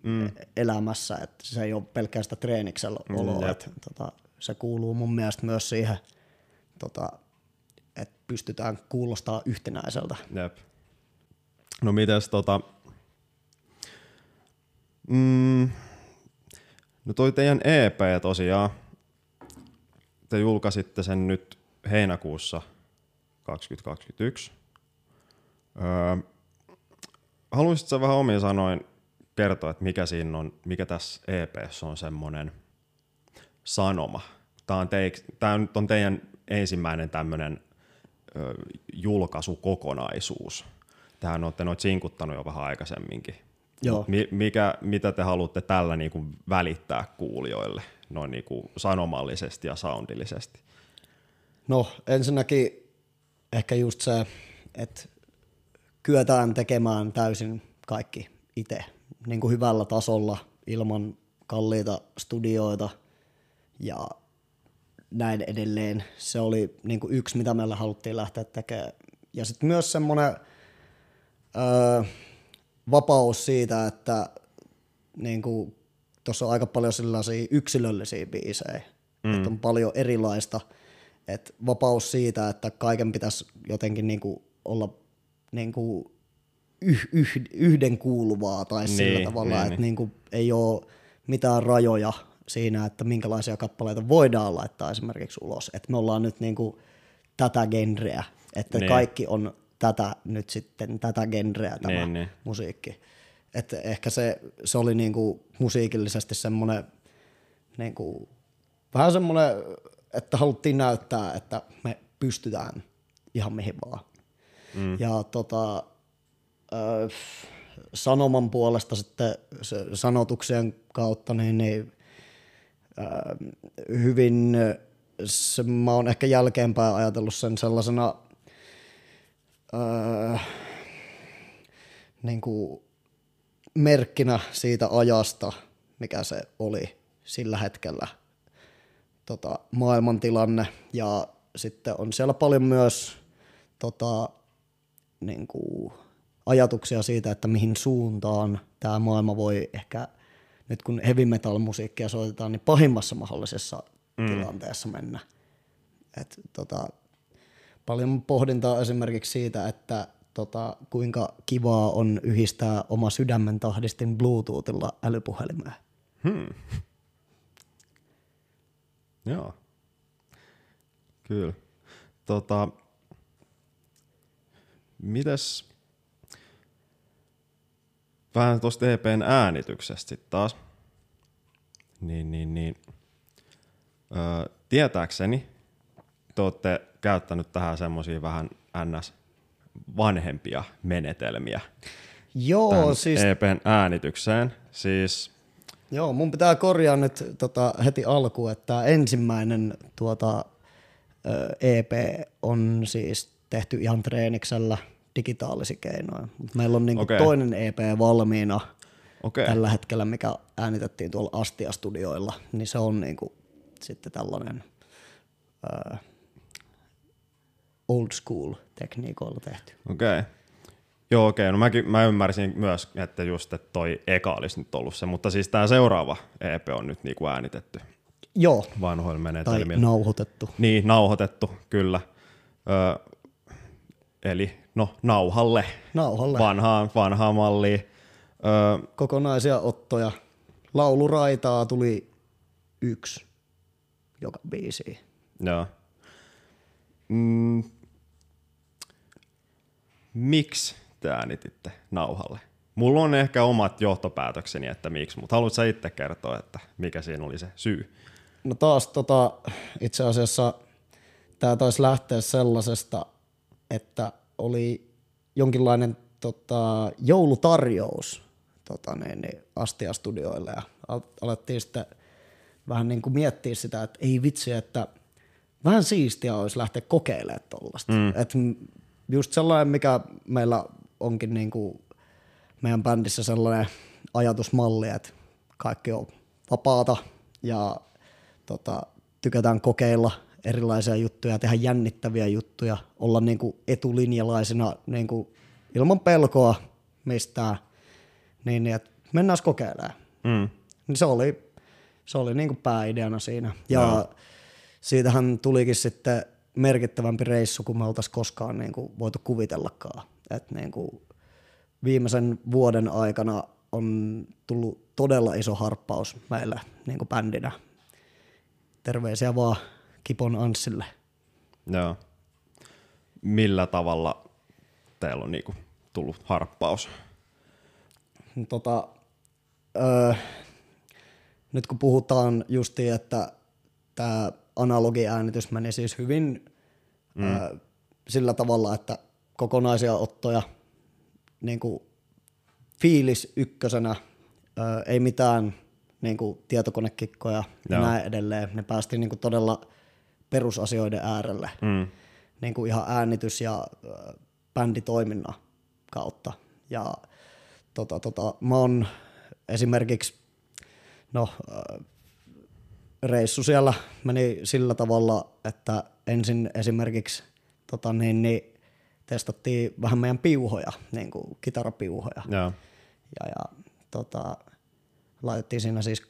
mm. elämässä, että se ei ole pelkkää sitä treeniksellä Mm, oloa, jep. että tota, se kuuluu mun mielestä myös siihen, tota, että pystytään kuulostaa yhtenäiseltä. Jep. No mites tota... Mm, no toi teidän EP tosiaan, te julkaisitte sen nyt heinäkuussa 2021. Öö, haluaisitko vähän omin sanoin kertoa, että mikä siinä on, mikä tässä EPssä on semmoinen sanoma? Tämä on, teik, tää nyt on teidän ensimmäinen tämmöinen ö, julkaisukokonaisuus. Tähän olette noit sinkuttanut jo vähän aikaisemminkin. Joo. Mi, mikä, mitä te haluatte tällä niinku välittää kuulijoille noin niinku sanomallisesti ja soundillisesti? No ensinnäkin ehkä just se, että kyetään tekemään täysin kaikki itse niin kuin hyvällä tasolla ilman kalliita studioita ja näin edelleen. Se oli niin kuin yksi, mitä meillä haluttiin lähteä tekemään. Ja sitten myös semmoinen öö, vapaus siitä, että niin kuin, tuossa on aika paljon sellaisia yksilöllisiä biisejä, mm. että on paljon erilaista. Et vapaus siitä, että kaiken pitäisi jotenkin niin kuin olla niin kuin yh, yh, yhden kuuluvaa tai niin, sillä tavalla, niin, että niin. niin kuin ei ole mitään rajoja siinä, että minkälaisia kappaleita voidaan laittaa esimerkiksi ulos. Että me ollaan nyt niin kuin tätä genreä, että Niin. kaikki on tätä nyt sitten, tätä genreä tämä Niin, niin. musiikki. Että ehkä se, se oli niinku musiikillisesti semmoinen niinku, vähän semmoinen, että haluttiin näyttää, että me pystytään ihan mihin vaan. Mm. Ja tota, ö, sanoman puolesta sitten sanotuksien kautta, niin, niin ö, hyvin, se, mä oon ehkä jälkeenpäin ajatellut sen sellaisena öö, niin kuin merkkinä siitä ajasta, mikä se oli sillä hetkellä tota, maailmantilanne. Ja sitten on siellä paljon myös tota, niin kuin, ajatuksia siitä, että mihin suuntaan tämä maailma voi ehkä, nyt kun heavy metal musiikkia soitetaan, niin pahimmassa mahdollisessa mm. tilanteessa mennä. Et, tota, paljon pohdintaa esimerkiksi siitä, että tota, kuinka kivaa on yhdistää oma sydämen tahdistin Bluetoothilla älypuhelimeen. Hmm. [laughs] Joo. Kyllä. Tota, mites vähän tuosta EPn äänityksestä sitten taas. Niin, niin, niin. Öö, tietääkseni te olette käyttänyt tähän semmoisia vähän ns vanhempia menetelmiä. Joo, siis... EPn äänitykseen. Siis Joo, mun pitää korjaa nyt tota, heti alkuun, että ensimmäinen tuota, EP on siis tehty ihan treeniksellä digitaalisi keinoin. Meillä on niinku okay. toinen EP valmiina okay. tällä hetkellä, mikä äänitettiin tuolla Astia-studioilla, niin se on niinku sitten tällainen uh, old school tekniikoilla tehty. Okei. Okay. Joo, okei. Okay. No mäkin, mä ymmärsin myös, että just että toi eka olisi nyt ollut se, mutta siis tämä seuraava EP on nyt niinku äänitetty. Joo. Vanhoilla menetelmillä. Tai nauhoitettu. Niin, nauhoitettu, kyllä. Ö, eli no nauhalle. Nauhalle. Vanhaan, vanhaan malliin. Ö, Kokonaisia ottoja. Lauluraitaa tuli yksi joka biisi. Joo. Mm, miksi te äänititte nauhalle? Mulla on ehkä omat johtopäätökseni, että miksi, mutta haluatko itse kertoa, että mikä siinä oli se syy? No taas tota, itse asiassa tämä taisi lähteä sellaisesta, että oli jonkinlainen tota, joulutarjous tota, niin, niin Astia-studioille ja alettiin sitten vähän niin kuin miettiä sitä, että ei vitsi, että vähän siistiä olisi lähteä kokeilemaan tuollaista. Mm. just sellainen, mikä meillä onkin niin kuin meidän bändissä sellainen ajatusmalli, että kaikki on vapaata ja tota, tykätään kokeilla erilaisia juttuja, tehdä jännittäviä juttuja, olla niin kuin etulinjalaisina niin kuin ilman pelkoa mistään, niin, niin että mennään kokeilemaan. Mm. Niin se oli, se oli niin kuin pääideana siinä. Ja no. siitähän tulikin sitten merkittävämpi reissu, kuin me oltaisiin koskaan niin kuin voitu kuvitellakaan. Et niin kuin viimeisen vuoden aikana on tullut todella iso harppaus meille niin kuin bändinä. Terveisiä vaan Kipon Anssille. Joo. Millä tavalla teillä on niin kuin tullut harppaus? Tota, öö, nyt kun puhutaan justi, että tämä analogiäänitys meni siis hyvin mm. öö, sillä tavalla, että kokonaisia ottoja, niin kuin fiilis ykkösenä, ää, ei mitään niin kuin tietokonekikkoja ja näin edelleen. Ne päästiin niin kuin todella perusasioiden äärelle, mm. niin kuin ihan äänitys- ja ää, bänditoiminnan kautta. Ja tota, tota, mä oon esimerkiksi, no reissu siellä meni sillä tavalla, että ensin esimerkiksi tota, niin, niin, testattiin vähän meidän piuhoja, niin kuin kitarapiuhoja. Ja, ja, ja tota, laitettiin siinä siis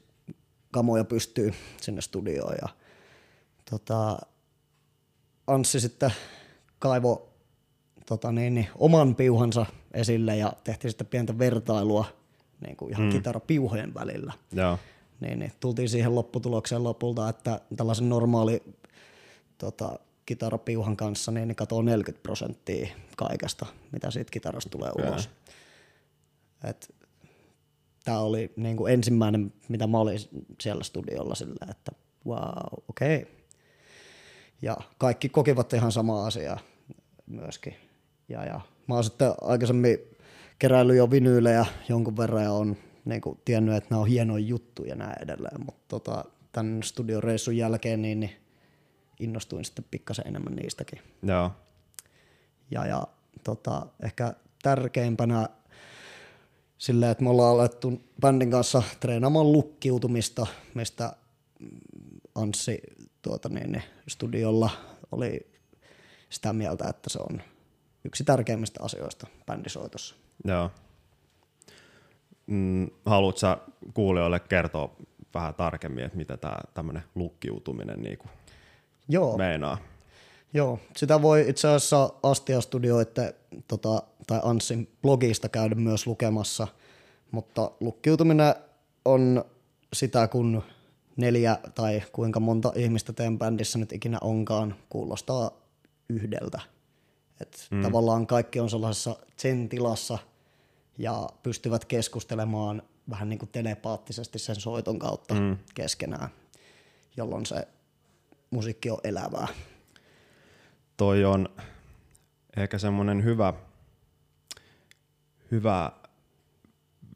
kamoja pystyyn sinne studioon ja tota, Anssi sitten kaivo tota niin, niin, oman piuhansa esille ja tehtiin sitten pientä vertailua niin kuin ihan mm. kitarapiuhojen välillä. Ja. Niin, niin, tultiin siihen lopputulokseen lopulta, että tällaisen normaali tota, kitarapiuhan kanssa, niin ne katoo 40 prosenttia kaikesta, mitä siitä kitarasta tulee okay. ulos. Tämä oli niin kuin ensimmäinen, mitä mä olin siellä studiolla sillä, että wow, okei. Okay. Ja kaikki kokivat ihan samaa asiaa myöskin. Ja, ja mä oon sitten aikaisemmin keräillyt jo vinyylejä jonkun verran ja on niin kuin, tiennyt, että nämä on hienoja juttuja ja näin edelleen, mutta tota, tämän studioreissun jälkeen niin, niin innostuin sitten pikkasen enemmän niistäkin. Joo. Ja, ja tota, ehkä tärkeimpänä silleen, että me ollaan alettu bändin kanssa treenaamaan lukkiutumista, mistä Anssi tuota niin, niin, studiolla oli sitä mieltä, että se on yksi tärkeimmistä asioista bändisoitossa. Joo. Mm, haluatko sä kuulijoille kertoa vähän tarkemmin, että mitä tämä tämmöinen lukkiutuminen niinku Joo, meinaa? joo, sitä voi itse asiassa Astia Studioitte tota, tai Anssin blogista käydä myös lukemassa, mutta lukkiutuminen on sitä, kun neljä tai kuinka monta ihmistä teidän bändissä nyt ikinä onkaan, kuulostaa yhdeltä. Et mm. Tavallaan kaikki on sellaisessa sen tilassa ja pystyvät keskustelemaan vähän niin kuin telepaattisesti sen soiton kautta mm. keskenään, jolloin se musiikki on elävää. Toi on ehkä semmoinen hyvä, hyvä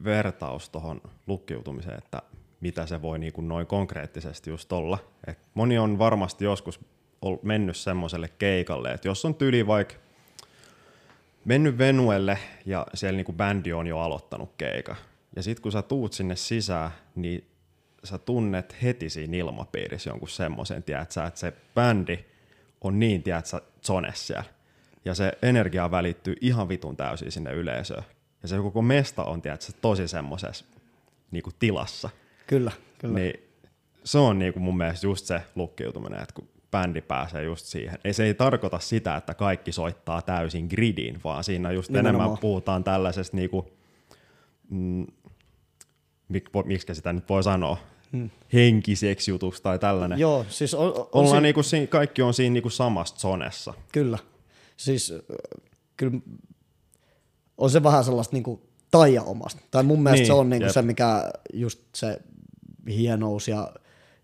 vertaus tuohon lukkiutumiseen, että mitä se voi niin kuin noin konkreettisesti just olla. Et moni on varmasti joskus mennyt semmoiselle keikalle, että jos on tyli vaikka mennyt venuelle ja siellä niinku bändi on jo aloittanut keika. Ja sitten kun sä tuut sinne sisään, niin sä tunnet heti siinä ilmapiirissä jonkun semmoisen, että se bändi on niin, tiedätkö, zone siellä. Ja se energia välittyy ihan vitun täysin sinne yleisöön. Ja se koko mesta on, tiedätkö, tosi semmoisessa niinku tilassa. Kyllä, kyllä. Niin se on niinku mun mielestä just se lukkiutuminen, että kun bändi pääsee just siihen. Ei se ei tarkoita sitä, että kaikki soittaa täysin gridiin, vaan siinä just Nimenomaan. enemmän puhutaan tällaisesta niinku, mm, mik, miksi sitä nyt voi sanoa, hmm. henkiseksi jutuksi tai tällainen. Joo, siis on, on Ollaan si- niinku, siinä, kaikki on siinä niinku samassa zonessa. Kyllä, siis kyllä on se vähän sellaista niinku taija omasta. Tai mun mielestä niin, se on niinku se, mikä just se hienous ja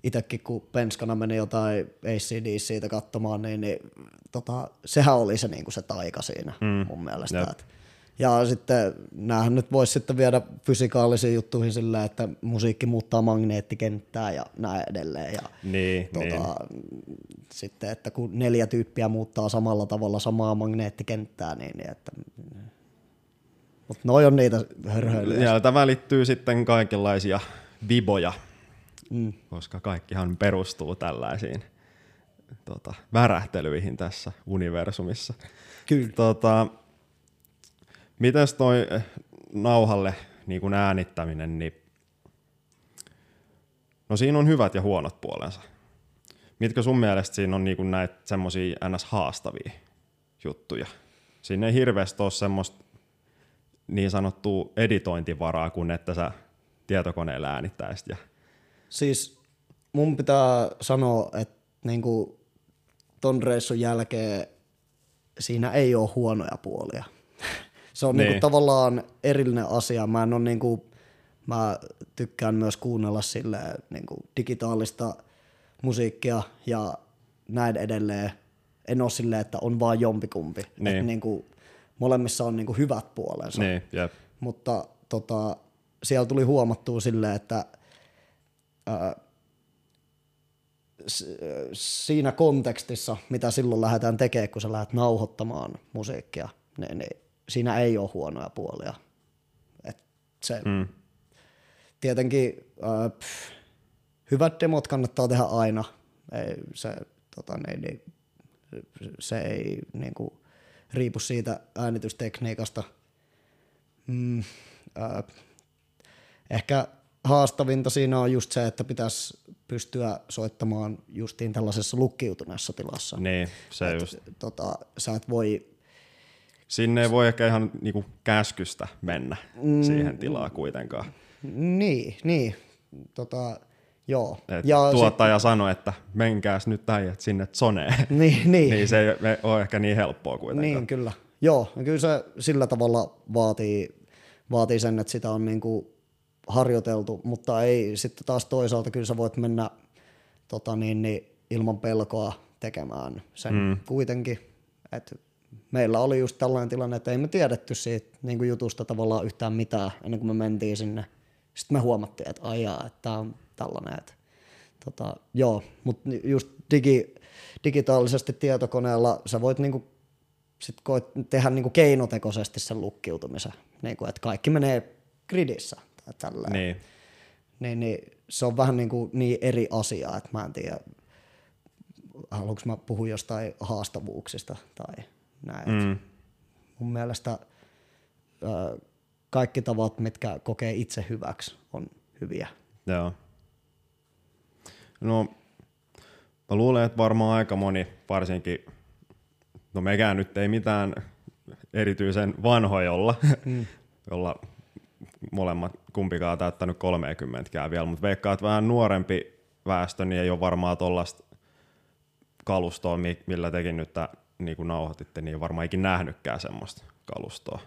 itsekin kun penskana meni jotain ACD siitä katsomaan, niin, niin tota, sehän oli se, niin kuin se taika siinä mm. mun mielestä. Yep. Ja sitten näähän nyt voisi sitten viedä fysikaalisiin juttuihin sillä, että musiikki muuttaa magneettikenttää ja näin edelleen. Ja niin, tota, niin. Sitten, että kun neljä tyyppiä muuttaa samalla tavalla samaa magneettikenttää, niin, niin että mutta noi on niitä hörhöilyjä. Ja tämä välittyy sitten kaikenlaisia viboja mm. koska kaikkihan perustuu tällaisiin tota, värähtelyihin tässä universumissa. Kyllä. Tota, mites toi eh, nauhalle niin kuin äänittäminen, niin no siinä on hyvät ja huonot puolensa. Mitkä sun mielestä siinä on niin näitä semmoisia ns. haastavia juttuja? Siinä ei hirveästi ole semmoista niin sanottua editointivaraa, kun että sä tietokoneella äänittäisit ja Siis mun pitää sanoa, että niinku ton reissun jälkeen siinä ei ole huonoja puolia. Se on niinku niin. niinku tavallaan erillinen asia. Mä en ole niinku, mä tykkään myös kuunnella sille niinku digitaalista musiikkia ja näin edelleen. En ole silleen, että on vaan jompikumpi. Niin. Et niinku, molemmissa on niinku hyvät puolensa. Niin, jep. Mutta tota, siellä tuli huomattua silleen, että – siinä kontekstissa, mitä silloin lähdetään tekemään, kun sä lähdet nauhoittamaan musiikkia, niin, niin siinä ei ole huonoja puolia. Et se, mm. Tietenkin äh, pff, hyvät demot kannattaa tehdä aina. Ei, se, tota, niin, niin, se ei niin kuin, riipu siitä äänitystekniikasta. Mm, äh, ehkä haastavinta siinä on just se, että pitäisi pystyä soittamaan justiin tällaisessa lukkiutuneessa tilassa. Niin, se et, just. Tota, sä et voi... Sinne ei voi ehkä ihan niinku käskystä mennä mm, siihen tilaan kuitenkaan. Niin, niin. Tota, joo. Et ja tuottaja sit... sanoi, että menkääs nyt äijät sinne zoneen. [laughs] Niin, niin. niin se ei ole ehkä niin helppoa kuitenkaan. Niin, kyllä. Joo, kyllä se sillä tavalla vaatii, vaatii sen, että sitä on niinku harjoiteltu, mutta ei sitten taas toisaalta kyllä sä voit mennä tota niin, niin, ilman pelkoa tekemään sen mm. kuitenkin. Et meillä oli just tällainen tilanne, että ei me tiedetty siitä niin kuin jutusta tavallaan yhtään mitään ennen kuin me mentiin sinne. Sitten me huomattiin, että aijaa, että tämä on tällainen. Että, tota, joo, mutta just digi, digitaalisesti tietokoneella sä voit niinku sit koet tehdä niinku keinotekoisesti sen lukkiutumisen. Niinku, että kaikki menee gridissä tai tälleen. Niin. Niin, niin se on vähän niin, kuin niin eri asia, että mä en tiedä, haluanko mä puhua jostain haastavuuksista tai näin. Mm. Mun mielestä ö, kaikki tavat, mitkä kokee itse hyväksi, on hyviä. Joo. No, mä luulen, että varmaan aika moni, varsinkin, no mekään nyt ei mitään erityisen vanhoja olla, mm. [laughs] jolla molemmat kumpikaan täyttänyt 30 vielä, mutta veikkaa, että vähän nuorempi väestö, niin ei ole varmaan tuollaista kalustoa, millä tekin nyt niin kuin nauhoititte, niin varmaan ikin nähnytkään semmoista kalustoa.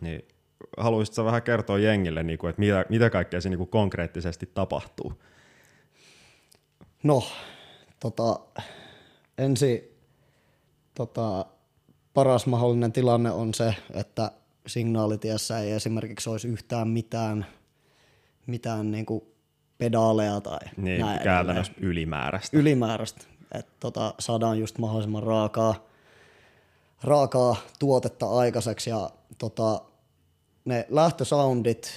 Niin haluaisitko vähän kertoa jengille, niin kuin, että mitä, mitä kaikkea siinä niin kuin konkreettisesti tapahtuu? No, tota, ensi tota, paras mahdollinen tilanne on se, että signaalitiessä ei esimerkiksi olisi yhtään mitään, mitään niin kuin pedaaleja tai niin, näin käytännössä edelleen. ylimääräistä. Ylimääräistä. Että tota, saadaan just mahdollisimman raakaa, raakaa tuotetta aikaiseksi ja tota, ne lähtösoundit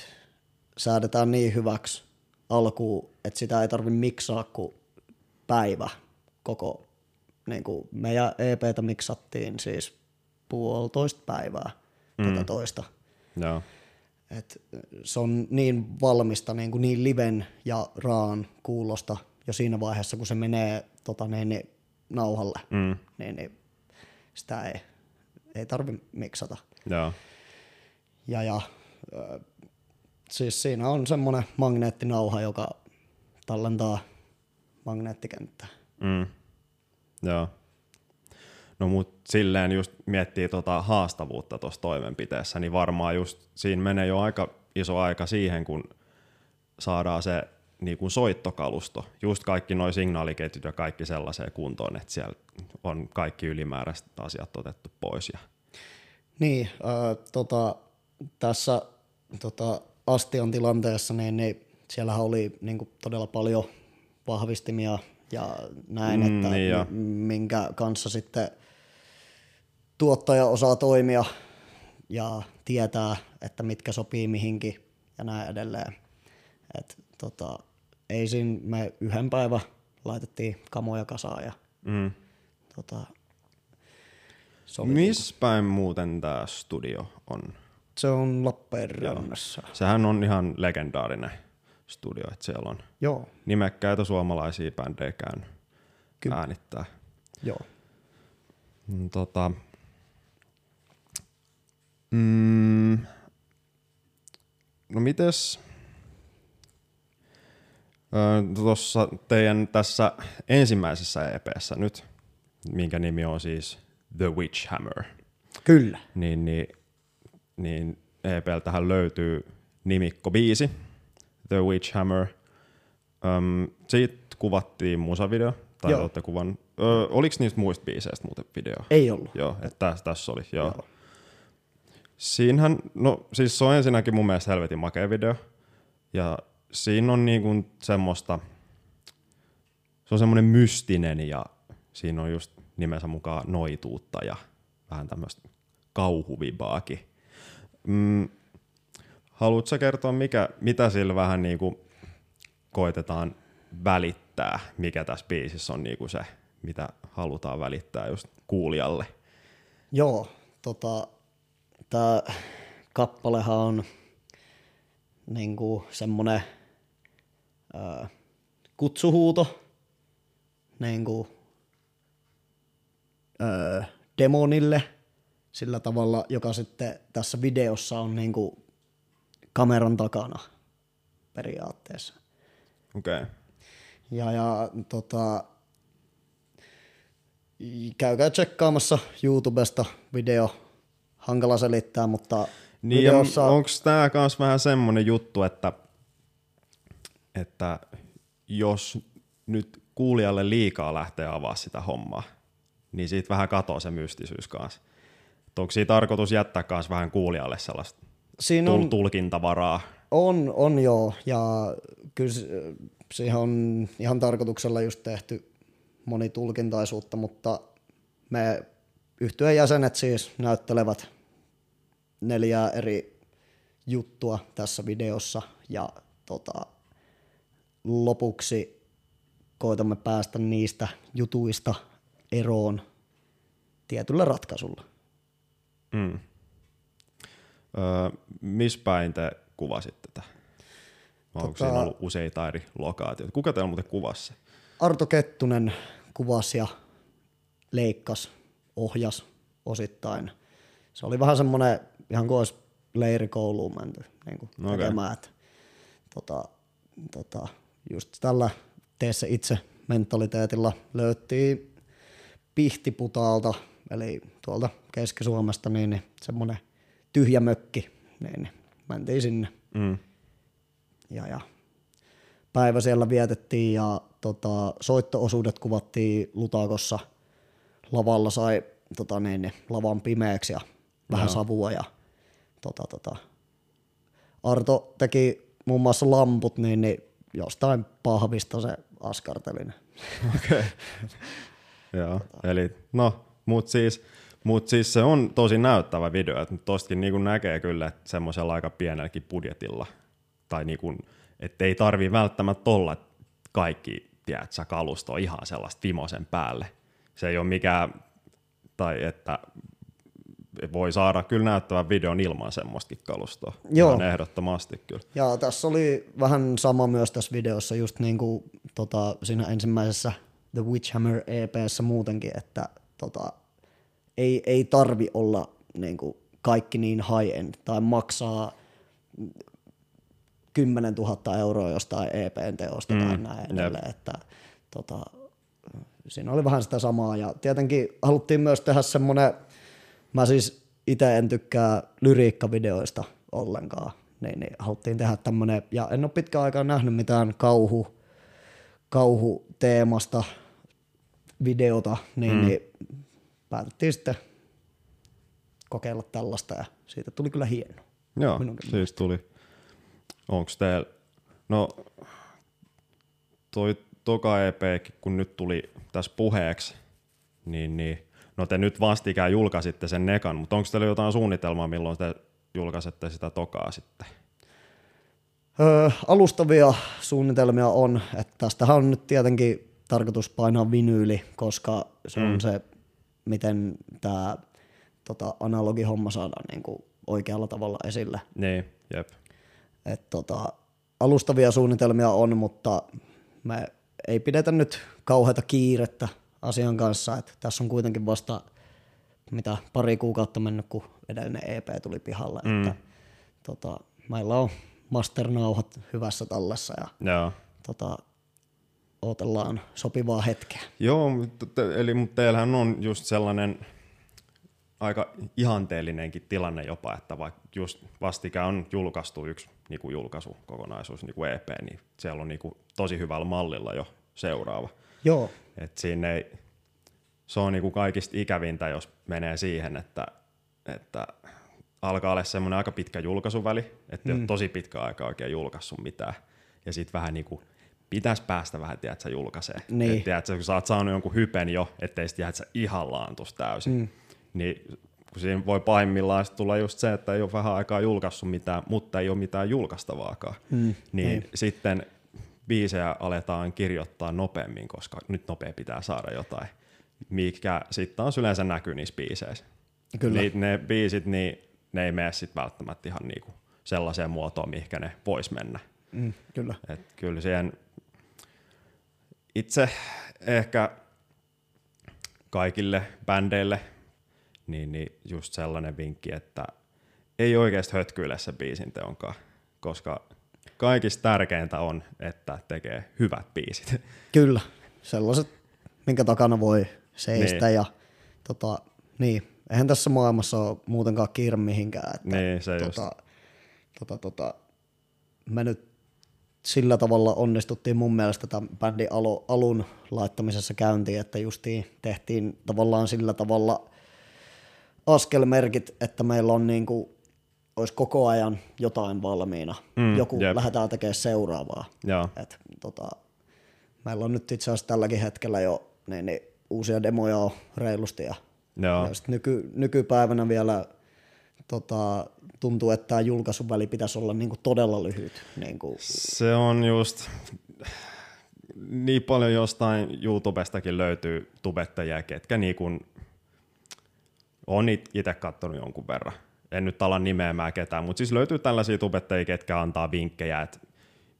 säädetään niin hyväksi alkuun, että sitä ei tarvitse miksaa kuin päivä koko, niin kuin meidän EPtä miksattiin siis puolitoista päivää mm. tätä toista. Joo. Et se on niin valmista niin, kuin niin liven ja raan kuulosta jo siinä vaiheessa, kun se menee tota, niin, niin, nauhalle, mm. niin, niin sitä ei, ei tarvi miksata. Joo. Ja, ja siis siinä on semmoinen magneettinauha, joka tallentaa magneettikenttää. Mm. Joo. No mut silleen just miettii tota haastavuutta tuossa toimenpiteessä, niin varmaan just siinä menee jo aika iso aika siihen, kun saadaan se niin kuin soittokalusto, just kaikki nuo signaaliketjut ja kaikki sellaiseen kuntoon, että siellä on kaikki ylimääräiset asiat otettu pois. Ja... Niin, äh, tota, tässä tota, Astion tilanteessa, niin, niin siellähän oli niin kuin, todella paljon vahvistimia ja näin, mm, että niin jo. minkä kanssa sitten tuottaja osaa toimia ja tietää, että mitkä sopii mihinkin ja näin edelleen. Et, tota, ei siinä me yhden päivän laitettiin kamoja kasaan ja mm. tota, Missä päin muuten tämä studio on? Se on Lappeenrannassa. Joo. Sehän on ihan legendaarinen studio, että siellä on Joo. nimekkäitä suomalaisia bändejä käynyt äänittää. Joo. Mm, tota, mm, no mites tuossa teidän tässä ensimmäisessä EPssä nyt, minkä nimi on siis The Witch Hammer. Kyllä. Niin, niin, niin EPltähän löytyy nimikko biisi, The Witch Hammer. Öm, siitä kuvattiin musavideo, tai joo. olette kuvan. Ö, oliko niistä muista biiseistä muuten video? Ei ollut. Joo, että tässä, tässä oli, joo. joo. Siinähän, no siis se on ensinnäkin mun mielestä helvetin makea video. Ja siinä on niinku semmoista, se on semmoinen mystinen ja siinä on just nimensä mukaan noituutta ja vähän tämmöistä kauhuvibaakin. Mm, haluatko kertoa, mikä, mitä sillä vähän niinku koitetaan välittää, mikä tässä biisissä on niinku se, mitä halutaan välittää just kuulijalle? Joo, tota, tämä kappalehan on niinku semmoinen ää, kutsuhuuto niin kuin, ää, demonille sillä tavalla, joka sitten tässä videossa on niin kuin kameran takana periaatteessa. Okei. Okay. Ja, ja tota, käykää tsekkaamassa YouTubesta video. Hankala selittää, mutta niin videossa... onko tämä myös vähän semmoinen juttu, että että jos nyt kuulijalle liikaa lähtee avaa sitä hommaa, niin siitä vähän katoaa se mystisyys kanssa. Onko siinä tarkoitus jättää kanssa vähän kuulijalle sellaista Siinä on, tulkintavaraa? On, on joo, ja kyllä siihen on ihan tarkoituksella just tehty monitulkintaisuutta, mutta me yhtyeen jäsenet siis näyttelevät neljää eri juttua tässä videossa ja tota, lopuksi koitamme päästä niistä jutuista eroon tietyllä ratkaisulla. Mm. Öö, missä päin te kuvasitte tätä? Onko Tota- siinä ollut useita eri lokaatioita? Kuka teillä muuten kuvasi? Arto Kettunen kuvasi ja leikkas, ohjas osittain. Se oli vähän semmoinen, ihan kuin olisi leirikouluun menty niin kuin Okei. tekemään. että Tota, tota, just tällä tee se itse mentaliteetilla löyttiin Pihtiputaalta, eli tuolta Keski-Suomesta, niin, niin semmoinen tyhjä mökki, niin, niin mentiin sinne Mm. ja, ja päivä siellä vietettiin ja tota, soittoosuudet kuvattiin Lutakossa. Lavalla sai tota, niin, niin, lavan pimeäksi ja vähän Joo. savua ja tota, tota. Arto teki muun muassa lamput, niin, niin jostain pahvista se askarteli. ne. Okei. [laughs] Joo, eli no, mut siis, mut siis se on tosi näyttävä video, että tostakin niinku näkee kyllä, että semmoisella aika pienelläkin budjetilla, tai niinku, että ei tarvii välttämättä olla kaikki, tiedätkö, kalusto ihan sellaista vimosen päälle. Se ei ole mikään, tai että voi saada kyllä näyttävän videon ilman semmoistakin kalustoa. Joo. Ihan ehdottomasti kyllä. Ja tässä oli vähän sama myös tässä videossa, just niin kuin tota, siinä ensimmäisessä The Witchhammer EPssä muutenkin, että tota, ei, ei tarvi olla niin kuin kaikki niin high-end tai maksaa 10 000 euroa jostain EPn teosta mm, tai näin edelleen, että tota, siinä oli vähän sitä samaa ja tietenkin haluttiin myös tehdä semmoinen, mä siis itse en tykkää lyriikkavideoista ollenkaan, niin, niin haluttiin tehdä tämmöinen, ja en ole pitkään aikaa nähnyt mitään kauhu, kauhuteemasta videota, niin, mm. niin päätettiin sitten kokeilla tällaista ja siitä tuli kyllä hieno. Joo, Minunkin siis tuli. Onko teillä, no toi toka EP, kun nyt tuli tässä puheeksi, niin, niin no te nyt vastikään julkaisitte sen nekan, mutta onko teillä jotain suunnitelmaa, milloin te julkaisette sitä tokaa sitten? Öö, alustavia suunnitelmia on, että tästähän on nyt tietenkin tarkoitus painaa vinyyli, koska se mm. on se, miten tämä tota, analogihomma saadaan niin kuin oikealla tavalla esille. Niin, jep. Et, tota, alustavia suunnitelmia on, mutta me ei pidetä nyt kauheata kiirettä asian kanssa. Et tässä on kuitenkin vasta mitä pari kuukautta mennyt, kun edellinen EP tuli pihalle. Mm. Että, tota, meillä on masternauhat hyvässä tallessa ja Joo. tota, odotellaan sopivaa hetkeä. Joo, eli mutta teillähän on just sellainen aika ihanteellinenkin tilanne jopa, että vaikka just vastikään on julkaistu yksi niin kuin julkaisukokonaisuus, niin kuin EP, niin siellä on niin kuin tosi hyvällä mallilla jo seuraava. Joo, Et siinä ei, se on niin kuin kaikista ikävintä, jos menee siihen, että, että alkaa olla semmoinen aika pitkä julkaisuväli, että mm. ei ole tosi pitkä aika oikein julkaissut mitään. Ja sitten vähän niin kuin pitäisi päästä vähän, tiedätkö, julkaisee. Niin. Et, tiedätkö, kun sä oot saanut jonkun hypen jo, ettei sit tiedätkö, ihan laantus täysin. Mm. Niin kun siinä voi pahimmillaan tulla just se, että ei ole vähän aikaa julkaissut mitään, mutta ei ole mitään julkaistavaakaan. Mm. Niin Niin. sitten biisejä aletaan kirjoittaa nopeammin, koska nyt nopea pitää saada jotain, mikä sitten on yleensä näkyy niissä biiseissä. Kyllä. Niin ne biisit, niin ne ei mene sitten välttämättä ihan niinku sellaiseen muotoon, mihinkä ne vois mennä. mm, kyllä. Et kyllä siihen itse ehkä kaikille bändeille niin, niin just sellainen vinkki, että ei oikeasti hötkyile se biisin teonkaan, koska kaikista tärkeintä on, että tekee hyvät biisit. Kyllä, sellaiset, minkä takana voi seistä Niin. ja tota, niin, eihän tässä maailmassa ole muutenkaan kiire mihinkään. Että, Niin, se just. tota, tota, tota, me nyt sillä tavalla onnistuttiin mun mielestä tämän bändin alun laittamisessa käyntiin, että justiin tehtiin tavallaan sillä tavalla askelmerkit, että meillä on niin kuin, olisi koko ajan jotain valmiina. Mm, Joku jep. lähdetään tekemään seuraavaa. Joo, Et, tota, meillä on nyt itse asiassa tälläkin hetkellä jo niin, niin, uusia demoja on reilusti ja, joo, ja sit nyky, nykypäivänä vielä tota, tuntuu, että tämä julkaisuväli pitäisi olla niinku todella lyhyt. Niinku, Se on just, niin paljon jostain YouTubestakin löytyy tubettajia, ketkä niin on itse katsonut jonkun verran. En nyt ala nimeämään ketään, mutta siis löytyy tällaisia tubettajia, ketkä antaa vinkkejä, että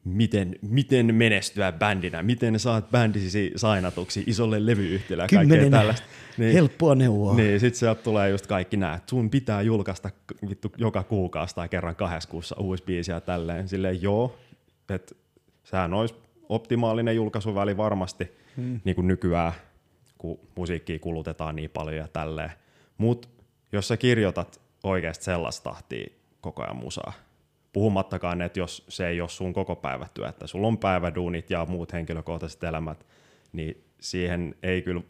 miten, miten menestyä bändinä, miten saat bändisi sainatuksi isolle levyyhtiölle ja kaikkea tällaista. helppoa neuvoa. Niin, sit sieltä tulee just kaikki nämä, että sun pitää julkaista vittu joka kuukausi tai kerran kahdessa kuussa uusi biisi ja tälleen. Silleen joo, että sehän olisi optimaalinen julkaisuväli varmasti hmm. niin kuin nykyään, kun musiikkia kulutetaan niin paljon ja tälleen. Mutta jos sä kirjoitat oikeasti sellaista tahtia koko ajan musaa, puhumattakaan, että jos se ei ole sun koko päivätyö, että sulla on päiväduunit ja muut henkilökohtaiset elämät, niin siihen ei kyllä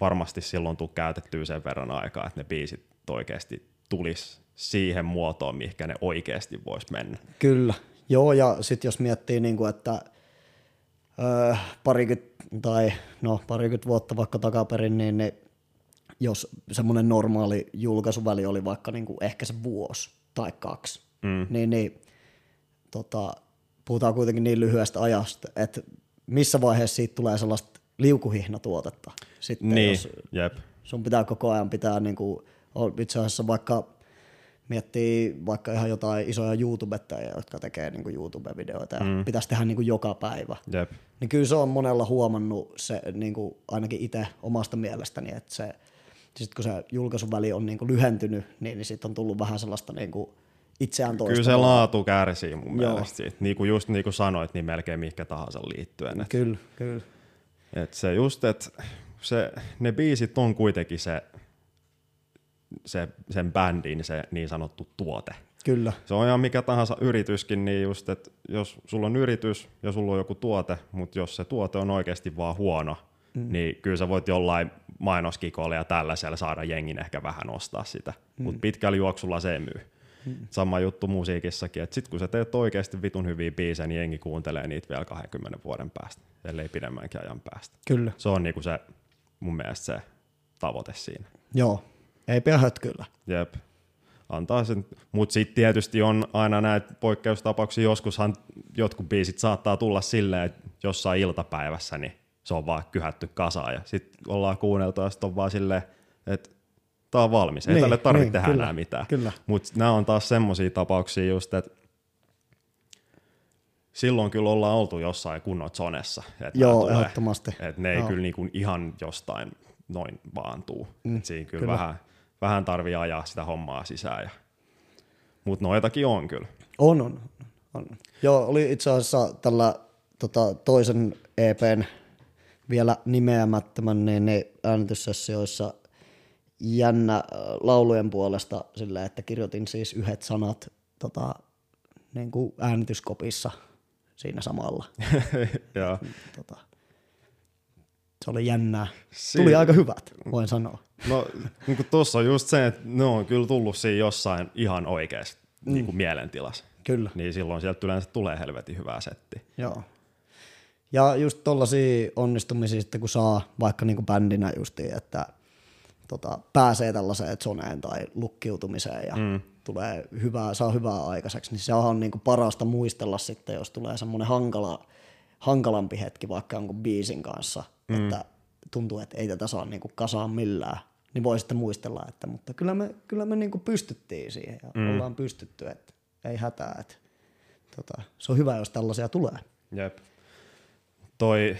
varmasti silloin tule käytettyä sen verran aikaa, että ne biisit oikeasti tulisi siihen muotoon, mihinkä ne oikeasti vois mennä. Kyllä, joo ja sitten jos miettii, niin kuin, että öö, parikymmentä tai no parikymmentä vuotta vaikka takaperin, niin ne, jos semmoinen normaali julkaisuväli oli vaikka niin kuin ehkä se vuosi tai kaksi, mm. niin, niin tota, puhutaan kuitenkin niin lyhyestä ajasta, että missä vaiheessa siitä tulee sellaista liukuhihnatuotetta. Sitten Niin, jos jep. sun pitää koko ajan pitää niin kuin, itse asiassa vaikka miettii vaikka ihan jotain isoja YouTubettajia, jotka tekee niin kuin YouTube-videoita ja mm. pitäisi tehdä niin kuin joka päivä. Jep. Niin kyllä se on monella huomannut se niin kuin ainakin itse omasta mielestäni, että se, sit kun se julkaisuväli on niin kuin lyhentynyt, niin, niin sitten on tullut vähän sellaista niin kuin itseään Kyllä se laatu kärsii mun Joo. mielestä siitä. Niin kuin just niin kuin sanoit, niin melkein mihinkä tahansa liittyen. Et, Kyllä, kyllä. et se just, että se, ne biisit on kuitenkin se, se, sen bändin se niin sanottu tuote. Kyllä, Se on ihan mikä tahansa yrityskin, niin just, että jos sulla on yritys ja sulla on joku tuote, mutta jos se tuote on oikeasti vaan huono, mm. niin kyllä sä voit jollain mainoskikoilla ja tällaisella saada jengin ehkä vähän ostaa sitä, mm. mutta pitkällä juoksulla se myy. Mm. Sama juttu musiikissakin, että sit kun sä teet oikeasti vitun hyviä biisejä, niin jengi kuuntelee niitä vielä 20 vuoden päästä, ellei pidemmänkin ajan päästä. kyllä. Se on niinku se mun mielestä se tavoite siinä. Joo, ei pidä hötkyllä. Jep. Antaa sen. Mutta sitten tietysti on aina näitä poikkeustapauksia. Joskushan jotkut biisit saattaa tulla silleen, että jossain iltapäivässä niin se on vaan kyhätty kasaan ja sitten ollaan kuunneltu ja sitten on vaan silleen, että tämä on valmis, ei Niin, tälle tarvitse niin, tehdä kyllä, enää mitään. Mutta nämä on taas semmoisia tapauksia just, että silloin kyllä ollaan oltu jossain kunnon zonessa. Että Joo, tulee. ehdottomasti. Et ne ei Joo. kyllä niinku ihan jostain noin vaan tuu. Mm, Et siinä kyllä, kyllä. vähän, vähän tarvii ajaa sitä hommaa sisään. Ja... Mutta noitakin on kyllä. On, on, on. Joo, oli itse asiassa tällä tota, toisen EPn vielä nimeämättömän niin ne äänityssessioissa jännä laulujen puolesta sillä, että kirjoitin siis yhdet sanat tota, niin kuin äänityskopissa siinä samalla. [laughs] ja tota, se oli jännää. Si- Tuli aika hyvät, voin sanoa. no, niin tuossa on just se, että ne on kyllä tullut siinä jossain ihan oikeassa mm. niin mielentilassa. Kyllä. Niin silloin sieltä yleensä tulee helvetin hyvää setti. Joo. Ja just tollasia onnistumisia sitten, kun saa vaikka niinku bändinä justiin, että tota, pääsee tällaiseen zoneen tai lukkiutumiseen ja mm. tulee hyvää, saa hyvää aikaiseksi, niin se on niinku parasta muistella sitten, jos tulee semmoinen hankala, hankalampi hetki vaikka jonkun biisin kanssa, mm. että tuntuu, että ei tätä saa niinku kasaan millään, niin voi sitten muistella, että mutta kyllä me, kyllä me niinku pystyttiin siihen ja mm. ollaan pystytty, että ei hätää, että tota, se on hyvä, jos tällaisia tulee. Jep. Toi,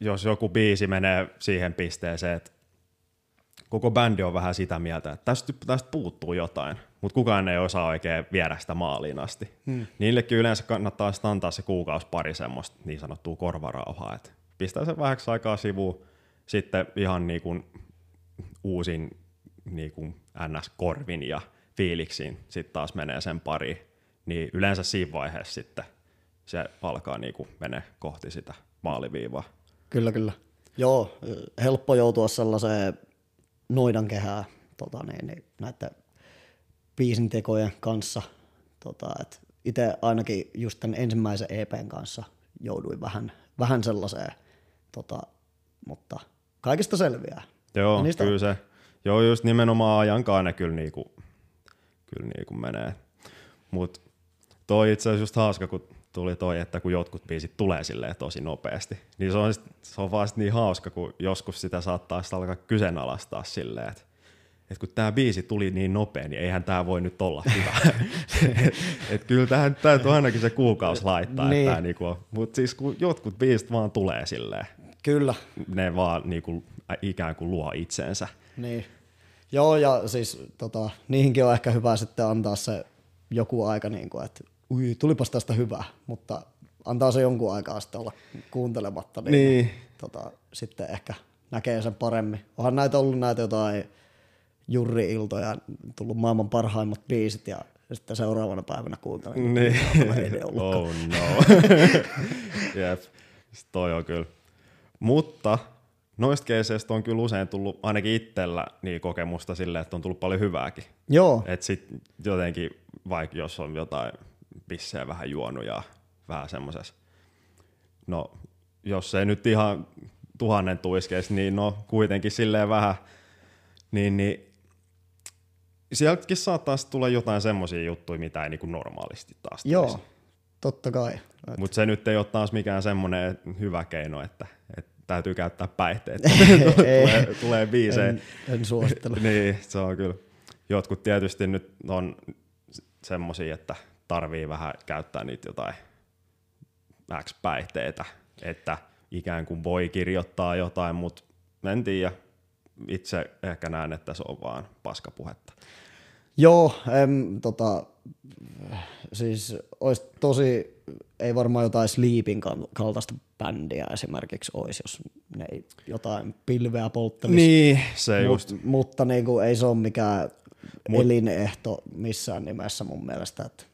jos joku biisi menee siihen pisteeseen, että koko bändi on vähän sitä mieltä, että tästä, tästä puuttuu jotain, mutta kukaan ei osaa oikein viedä sitä maaliin asti. Hmm. Niillekin yleensä kannattaa sitten antaa se kuukausi pari semmoista niin sanottua korvarauhaa, että pistää sen vähäksi aikaa sivuun, sitten ihan niin kuin uusin niin kuin NS-korvin ja fiiliksiin sitten taas menee sen pari, niin yleensä siinä vaiheessa sitten se alkaa niin kuin mene kohti sitä maaliviivaa. Kyllä, kyllä. Joo, helppo joutua sellaiseen noidan kehää tota, niin, niin, näiden biisintekojen kanssa. Tota, et itse ainakin just tämän ensimmäisen EPn kanssa jouduin vähän, vähän sellaiseen, tota, mutta kaikista selviää. Joo, Ja niistä- kyllä se. Joo, just nimenomaan ajankaan ne kyllä niinku, kyllä niin kuin menee. Mut toi itse asiassa just hauska, kun tuli toi, että kun jotkut biisit tulee silleen tosi nopeasti, niin se on, sit, se on vaan sit niin hauska, kun joskus sitä saattaa sit alkaa kyseenalaistaa silleen, että että kun tämä biisi tuli niin nopea, niin eihän tämä voi nyt olla hyvä. [laughs] et kyllä tähän täytyy ainakin se kuukausi laittaa. Niin. Että niinku, Mutta siis kun jotkut biisit vaan tulee silleen, Kyllä, ne vaan niinku, ikään kuin luo itsensä. niin. Joo, ja siis tota, niihinkin on ehkä hyvä sitten antaa se joku aika, niin kuin, että ui, tulipas tästä hyvää, mutta antaa se jonkun aikaa sitten olla kuuntelematta, niin, Niin. Tota, sitten ehkä näkee sen paremmin. Onhan näitä ollut näitä jotain jurri-iltoja, tullut maailman parhaimmat biisit ja sitten seuraavana päivänä kuuntelen. Niin. Ei. [laughs] Oh no. [laughs] Jep, toi on kyllä. Mutta noista keiseistä on kyllä usein tullut ainakin itsellä niin kokemusta silleen, että on tullut paljon hyvääkin. Joo, Et sit jotenkin, vaikka jos on jotain pissejä vähän juonut ja vähän semmosessa, no jos ei nyt ihan tuhannen tuiskeisi, niin no kuitenkin silleen vähän, niin, niin sieltäkin saattaa tulla jotain semmoisia juttuja, mitä ei niinku normaalisti taas tulisi. joo, totta kai. Mutta se nyt ei ole taas mikään semmoinen hyvä keino, että, että täytyy käyttää päihteet. [laughs] tulee, tulee biisejä. En, en suosittele. [laughs] niin, se on kyllä. Jotkut tietysti nyt on semmosia, että tarvii vähän käyttää niitä jotain X-päihteitä, että ikään kuin voi kirjoittaa jotain, mutta en tiedä. Itse ehkä näen, että se on vaan paskapuhetta. Joo, em, tota, siis olisi tosi, ei varmaan jotain Sleepin kal- kaltaista bändiä esimerkiksi olisi, jos ne ei jotain pilveä polttelisi. Niin, se Mut, just. Mutta niin kuin, ei se ole mikään Mut, elinehto missään nimessä mun mielestä, että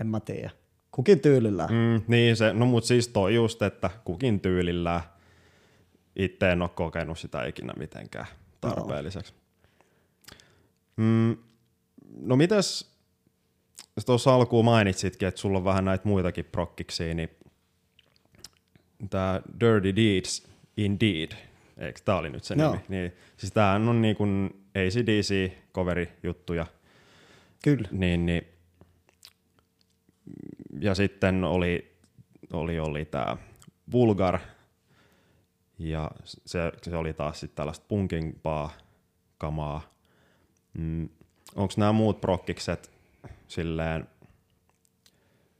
en mä tiedä. Kukin tyylillä. Mm. Niin, se, no mut siis toi just, että kukin tyylillä itse en ole kokenut sitä ikinä mitenkään tarpeelliseksi. Mm, no mites, tuossa alkuun mainitsitkin, että sulla on vähän näitä muitakin prokkiksia, niin tämä Dirty Deeds Indeed, eikö tää oli nyt se Joo. nimi? Niin, siis tämähän on niin kuin ACDC-coveri-juttuja, Kyllä. niin, niin ja sitten oli, oli, oli tämä Vulgar, ja se, se oli taas sitten tällaista punkimpaa kamaa. Mm, Onko nämä muut prokkikset silleen,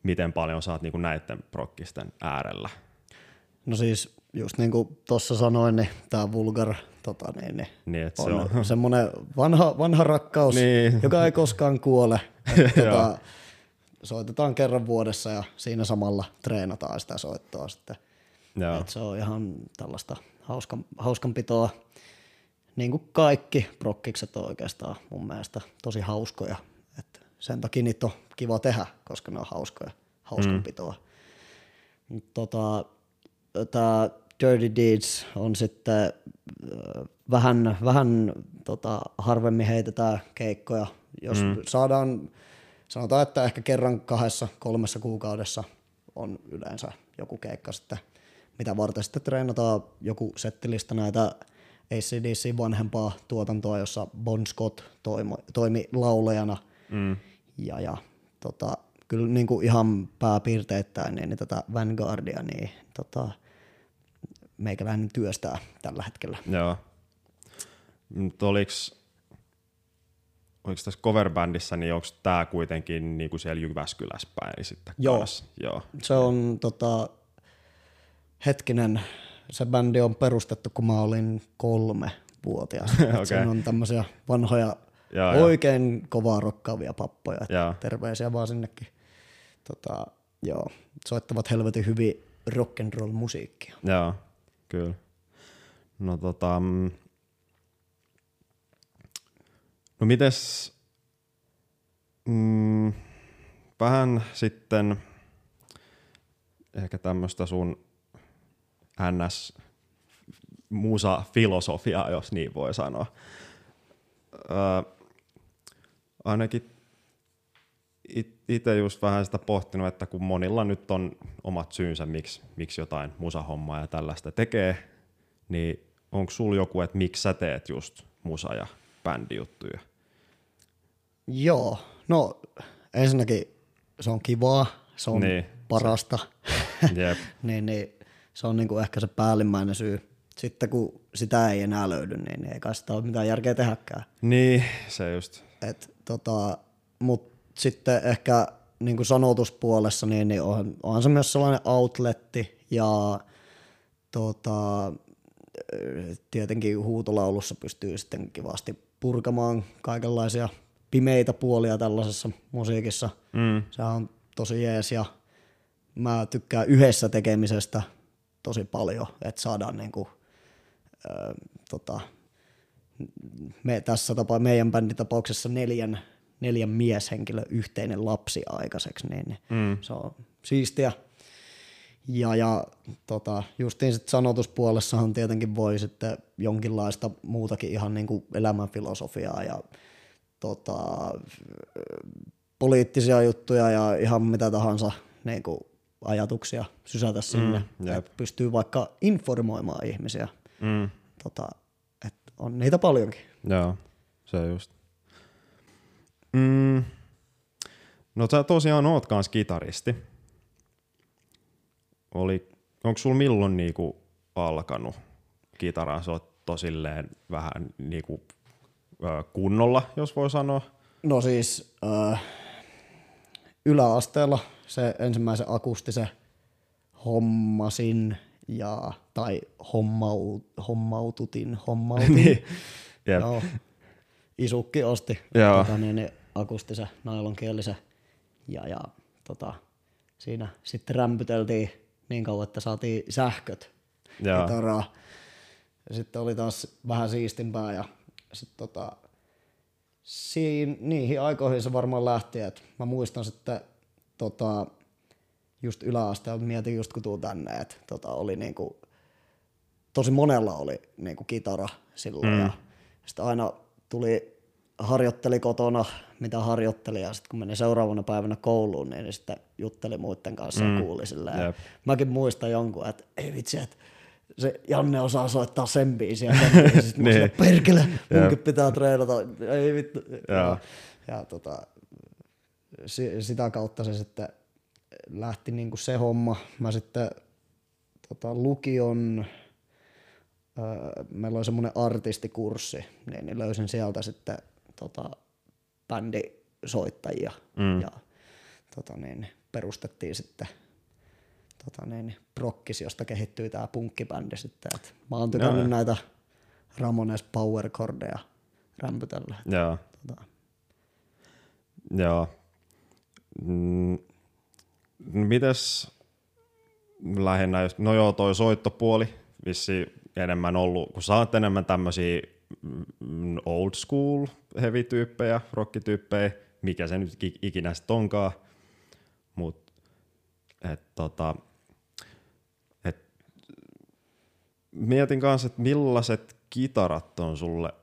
miten paljon oot niinku näiden prokkisten äärellä? No siis just niin kuin tuossa sanoin, niin tämä Vulgar tota, niin, niin Niin, että se on, on, semmoinen vanha, vanha rakkaus, Niin. joka ei koskaan kuole. [laughs] Et, Joo. tota, soitetaan kerran vuodessa ja siinä samalla treenataan sitä soittoa sitten. joo, Et se on ihan tällaista hauskan, hauskanpitoa. Niin kuin kaikki prokkikset on oikeastaan mun mielestä tosi hauskoja. Et sen takia niitä on kiva tehdä, koska ne on hauskoja, hauskanpitoa. Mm. Tota, Tämä Dirty Deeds on sitten äh, vähän, vähän tota, harvemmin heitetään keikkoja. Jos mm. saadaan, sanotaan, että ehkä kerran kahdessa, kolmessa kuukaudessa on yleensä joku keikka sitten, mitä varten sitten treenataan joku settilista näitä ACDC vanhempaa tuotantoa, jossa Bon Scott toimi, toimi laulajana. Mm. Ja, ja tota, kyllä niin kuin ihan pääpiirteittäin niin tätä Vanguardia, niin tota, meikäläinen työstää tällä hetkellä. joo. Mutta oliks, oliko tässä coverbändissä, niin onko tämä kuitenkin niinku siellä Jyväskylässä päin sitten Joo. kanssa? Joo. Se on tota, hetkinen, se bändi on perustettu, kun mä olin kolme vuotias. [laughs] Okay. Siinä on tämmöisiä vanhoja, joo. oikein kovaa rokkaavia pappoja. Terveisiä vaan sinnekin. Tota, joo, soittavat helvetin hyvin rock'n'roll musiikkia. Joo, kyllä. No tota, mm, no mites, mm, vähän sitten ehkä tämmöistä sun ns musa-filosofiaa, jos niin voi sanoa. Öö, ainakin itse just vähän sitä pohtinut, että kun monilla nyt on omat syynsä, miksi, miksi jotain musahommaa ja tällaista tekee, niin onko sulla joku, että miksi sä teet just musa- ja bändijuttuja? Joo, no ensinnäkin se on kivaa, se on Niin. parasta, [laughs] Jep. niin, niin se on niinku ehkä se päällimmäinen syy. Sitten kun sitä ei enää löydy, niin ei kai sitä ole mitään järkeä tehdäkään. Niin, se just. Et, tota, Mutta sitten ehkä niin kuin sanotuspuolessa, niin, niin on, onhan se myös sellainen outletti ja tota, tietenkin huutolaulussa pystyy sitten kivasti purkamaan kaikenlaisia pimeitä puolia tällaisessa musiikissa. Mm. Se on tosi jees ja mä tykkään yhdessä tekemisestä tosi paljon, että saadaan niinku, ö, tota, me tässä tapa, meidän bändin tapauksessa neljän, neljän mieshenkilö yhteinen lapsi aikaiseksi, niin niin Mm. se on siistiä. Ja, ja tota, justiin sit sanotuspuolessahan tietenkin voi sitten jonkinlaista muutakin ihan niin kuin elämänfilosofiaa ja tota, poliittisia juttuja ja ihan mitä tahansa niin kuin ajatuksia sysätä sinne. Mm, Mm, jep. pystyy vaikka informoimaan ihmisiä. Mm. Tota, et on niitä paljonkin. Joo, se just. Mm. No sä tosiaan oot kans kitaristi. Oli, onko sulla milloin niinku alkanut kitaran soitto silleen vähän niinku kunnolla, jos voi sanoa? No siis äh, yläasteella se ensimmäisen akustisen hommasin ja, tai hommau, hommaututin, hommautin. [laughs] Niin. Jep. Joo. Isukki osti Joo. tota, niin, niin, akustisen nailonkielisen ja, ja tota, siinä sitten rämpyteltiin niin kauan, että saatiin sähköt Joo. kitaraa. Ja sitten oli taas vähän siistimpää ja sitten tota, siin, niihin aikoihin se varmaan lähti, että mä muistan sitten tota, just yläasteella, mietin just kun tuun tänne, että tota, oli niinku, tosi monella oli niinku kitara silloin mm. ja sitten aina tuli harjoitteli kotona, mitä harjoitteli ja sitten kun meni seuraavana päivänä kouluun, niin sitten jutteli muiden kanssa mm. ja kuuli silleen. Jep. Mäkin muistan jonkun, että ei vitsi, että se Janne osaa soittaa sen biisin ja sen biisin. Sitten [laughs] Niin. niin. perkele, munkin pitää treenata. Ei vittu. Ja, ja tota, si, sitä kautta se sitten lähti niinku se homma. Mä sitten tota, lukion, öö, meillä oli semmoinen artistikurssi, niin, niin löysin sieltä sitten tota, bändisoittajia Mm. ja tota, niin, perustettiin sitten tota, niin, Prokkis, josta kehittyi tämä punkkibändi sitten. Et mä oon tykännyt Joo. näitä Ramones Power Chordeja rämpytellä. Joo. Tota, Joo. Mm. Mites lähinnä, just, no joo, toi soittopuoli vissi enemmän ollut, kun sä oot enemmän tämmösiä mm, old school heavy-tyyppejä, rockityyppejä, mikä se nyt ik- ikinä sit onkaan, mut et tota, et, mietin kanssa, että millaiset kitarat on sulle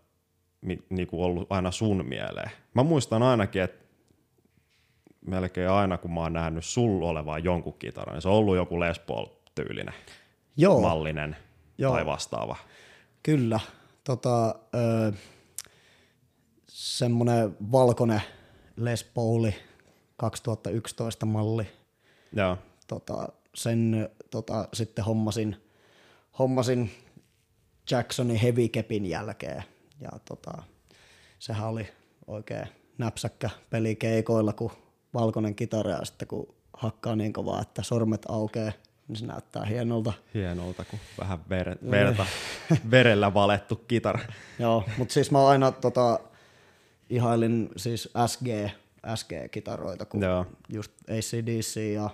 niinku ollut aina sun mieleen. Mä muistan ainakin, että melkein aina kun mä oon nähnyt sul olevan jonkun kitaran, niin se on ollut joku Les Paul-tyylinen, joo, mallinen Joo. tai vastaava. Kyllä. Tota, öö, semmonen valkoinen Les Pauli 2011 malli. Joo, Tota, sen tota, sitten hommasin, hommasin Jacksonin Heavy Capin jälkeen. Ja tota, sehän oli oikein näpsäkkä peli keikoilla, kun valkoinen kitara ja sitten kun hakkaa niin kovaa, että sormet aukeaa, niin se näyttää hienolta. hienolta, kun vähän ver, verta, [laughs] verellä valettu kitara. Joo, mutta siis mä aina tota, ihailin siis SG, SG-kitaroita, kun Joo. just ACDC ja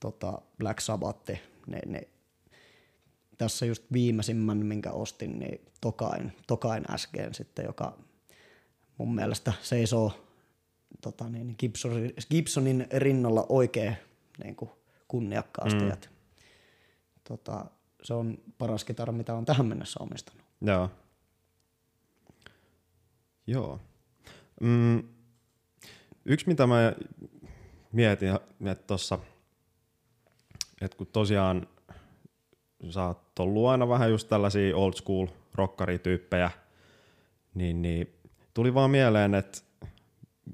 tota, Black Sabbath, niin, niin tässä just viimeisimmän, minkä ostin, niin Tokain, Tokain SG sitten, joka mun mielestä seisoo tota, niin, Gibsonin, Gibsonin rinnalla oikein niin kuin kunniakkaasti. Mm. Et, tota, se on paras kitara, mitä on tähän mennessä omistanut. Joo. Joo. Mm, yksi mitä mä mietin, että tuossa, että kun tosiaan sä oot ollut aina vähän just tällaisia old school rockarityyppejä, niin, niin tuli vaan mieleen, että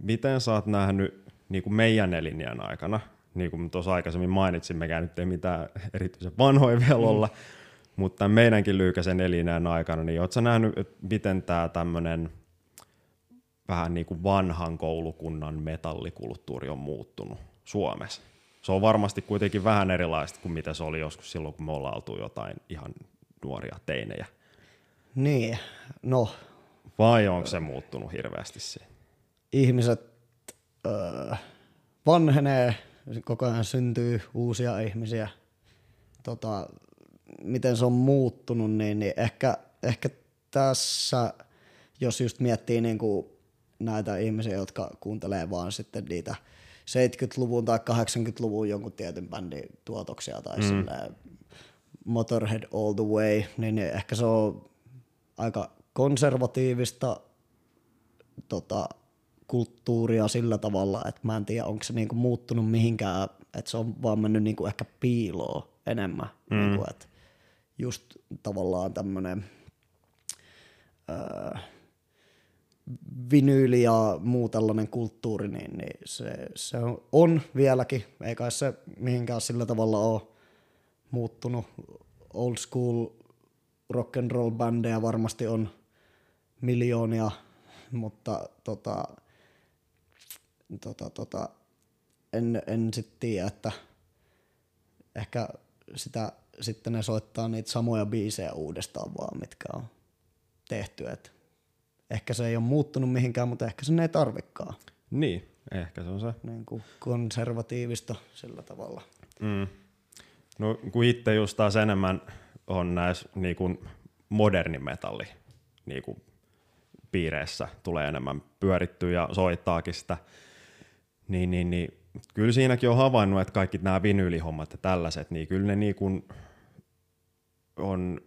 miten sä oot nähnyt niin kuin meidän elinjään aikana, niin kuin tuossa aikaisemmin mainitsin, mekään nyt ei mitään erityisen vanhoja vielä mm. olla, mutta meidänkin lyhykäisen elinjään aikana, niin ootko sä nähnyt, että miten tämä tämmöinen vähän niin kuin vanhan koulukunnan metallikulttuuri on muuttunut Suomessa? Se on varmasti kuitenkin vähän erilaista kuin mitä se oli joskus silloin, kun me ollaan oltu jotain ihan nuoria teinejä. Niin, no. Vai onko se muuttunut hirveästi siinä? Ihmiset öö, vanhenee, koko ajan syntyy uusia ihmisiä. Tota, miten se on muuttunut, niin, niin ehkä, ehkä tässä, jos just miettii niin kuin näitä ihmisiä, jotka kuuntelee vaan sitten niitä 70-luvun tai 80-luvun jonkun tietyn bändin tuotoksia tai mm. silleen Motorhead All the Way, niin ehkä se on aika konservatiivista tota, kulttuuria sillä tavalla, että mä en tiedä, onko se niinku muuttunut mihinkään, että se on vaan mennyt niinku ehkä piiloon enemmän. Mm. Niinku, että just tavallaan tämmöinen öö, vinyyli ja muu tällainen kulttuuri, niin, niin se, se on vieläkin, ei kai se mihinkään sillä tavalla ole muuttunut. Old school rock and roll bändeja varmasti on miljoonia, mutta tota, tota, tota, en, en sitten tiedä, että ehkä sitä, sitten ne soittaa niitä samoja biisejä uudestaan vaan, mitkä on tehty. Et ehkä se ei ole muuttunut mihinkään, mutta ehkä sen ei tarvikaan. Niin, ehkä se on se. Niin kuin konservatiivista sillä tavalla. Mm. No kun itse just taas enemmän on näissä niin kuin moderni metalli niin kuin piireissä tulee enemmän pyörittyä ja soittaakin sitä, niin, niin, niin kyllä siinäkin on havainnut, että kaikki nämä vinyylihommat ja tällaiset, niin kyllä ne niin kuin on,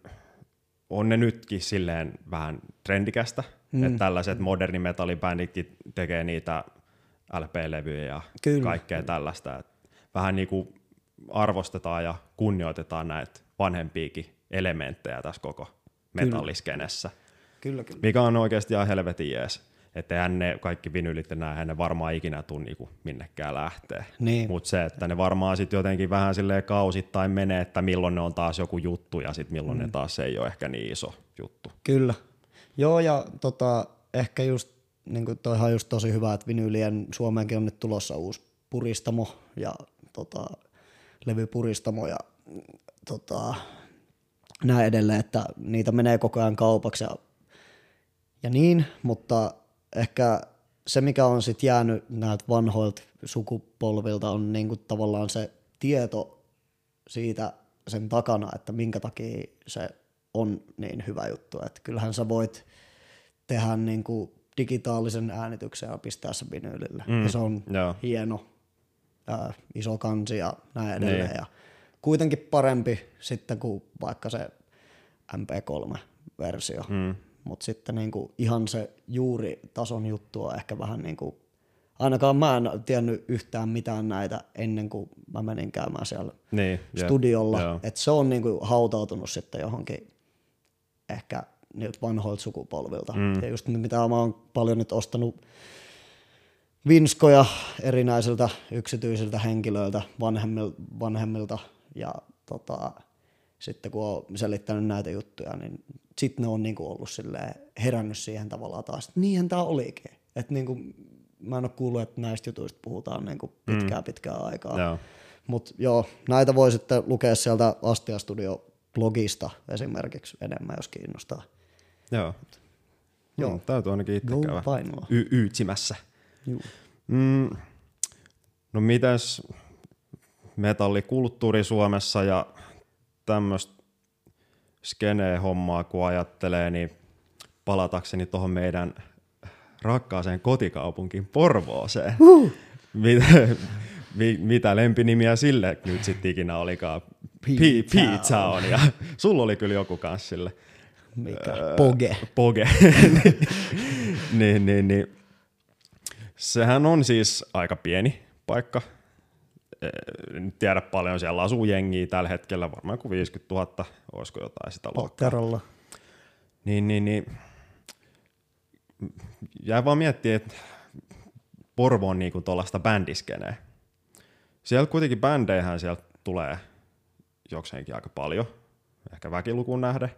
on ne nytkin silleen vähän trendikästä, mm. että tällaiset moderni metallibänditkin tekee niitä LP-levyjä ja kyllä. kaikkea tällaista. Että vähän niin kuin arvostetaan ja kunnioitetaan näitä vanhempiakin elementtejä tässä koko metalliskenessä. Kyllä, kyllä. Mikä on oikeasti ihan helvetin jees. Että ne kaikki vinylit enää, ne varmaan ikinä tuu niinku minnekään lähtee. Niin. Mutta se, että ne varmaan sitten jotenkin vähän silleen kausittain menee, että milloin ne on taas joku juttu ja sitten milloin mm. ne taas ei ole ehkä niin iso juttu. Kyllä. Joo ja tota, ehkä just, niin kuin toihan on just tosi hyvä, että vinylien Suomeenkin on nyt tulossa uusi puristamo ja tota, levypuristamo ja tota, näin edelleen, että niitä menee koko ajan kaupaksi ja, ja niin, mutta ehkä se, mikä on sitten jäänyt näiltä vanhoilta sukupolvilta, on niinku tavallaan se tieto siitä sen takana, että minkä takia se on niin hyvä juttu. Että kyllähän sä voit tehdä niinku digitaalisen äänityksen ja pistää se vinyylille. Mm, ja se on joo. hieno, ää, iso kansi ja näin edelleen. Niin. Ja kuitenkin parempi sitten kuin vaikka se MP3-versio. Mm. Mutta sitten niinku ihan se juuri tason juttu on ehkä vähän niin kuin, ainakaan mä en tiennyt yhtään mitään näitä ennen kuin mä menin käymään siellä niin, studiolla. Että se on niinku hautautunut sitten johonkin ehkä niiltä vanhoilta sukupolvilta. Mm. Ja just mitä mä oon paljon nyt ostanut vinskoja erinäisiltä yksityisiltä henkilöiltä, vanhemmilta, vanhemmilta ja tota, sitten kun on selittänyt näitä juttuja, niin sitten ne on niinku ollut herännyt siihen tavallaan taas, että niinhän tämä olikin. Että niinku, mä en ole kuullut, että näistä jutuista puhutaan niinku pitkään mm. pitkään aikaa. Mutta joo, näitä voi sitten lukea sieltä Astia Studio blogista esimerkiksi enemmän, jos kiinnostaa. Joo. Joo. Mm, täytyy ainakin itse käydä y- yytsimässä. Mm, no mitäs metallikulttuuri Suomessa ja tämmöistä skenee-hommaa kun ajattelee, niin palatakseni tuohon meidän rakkaaseen kotikaupunkiin Porvooseen. Uh. Mitä, mi, mitä lempinimiä sille nyt sitten ikinä olikaan? P-Town. Ja [laughs] sulla oli kyllä joku kans sille. Mikä? Poge. Poge. [laughs] niin, niin, niin. Sehän on siis aika pieni paikka en tiedä paljon, siellä asuu jengiä tällä hetkellä, varmaan kuin 50 000, olisiko jotain sitä luokkaa. Niin, niin, niin. Jää vaan miettiä, että Porvoon niinku tuollaista bändiskeneä. Siellä kuitenkin bändeihän sieltä tulee jokseenkin aika paljon, ehkä väkilukuun nähden.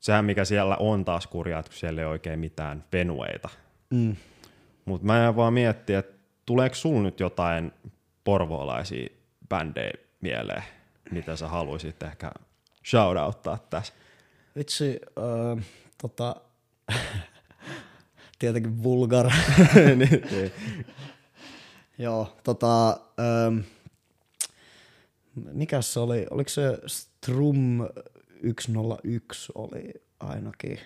Sehän mikä siellä on taas kurjaa, että kun siellä ei oikein mitään venueita. Mm. Mutta mä jään vaan miettiä, että tuleeko sulla nyt jotain porvoolaisia bändejä mieleen, mitä sä haluaisit ehkä shoutouttaa tässä? Vitsi, öö, tota, [laughs] tietenkin vulgar. [laughs] niin, niin. Joo, tota, öö, mikä se oli, oliko se Strum 101 oli ainakin.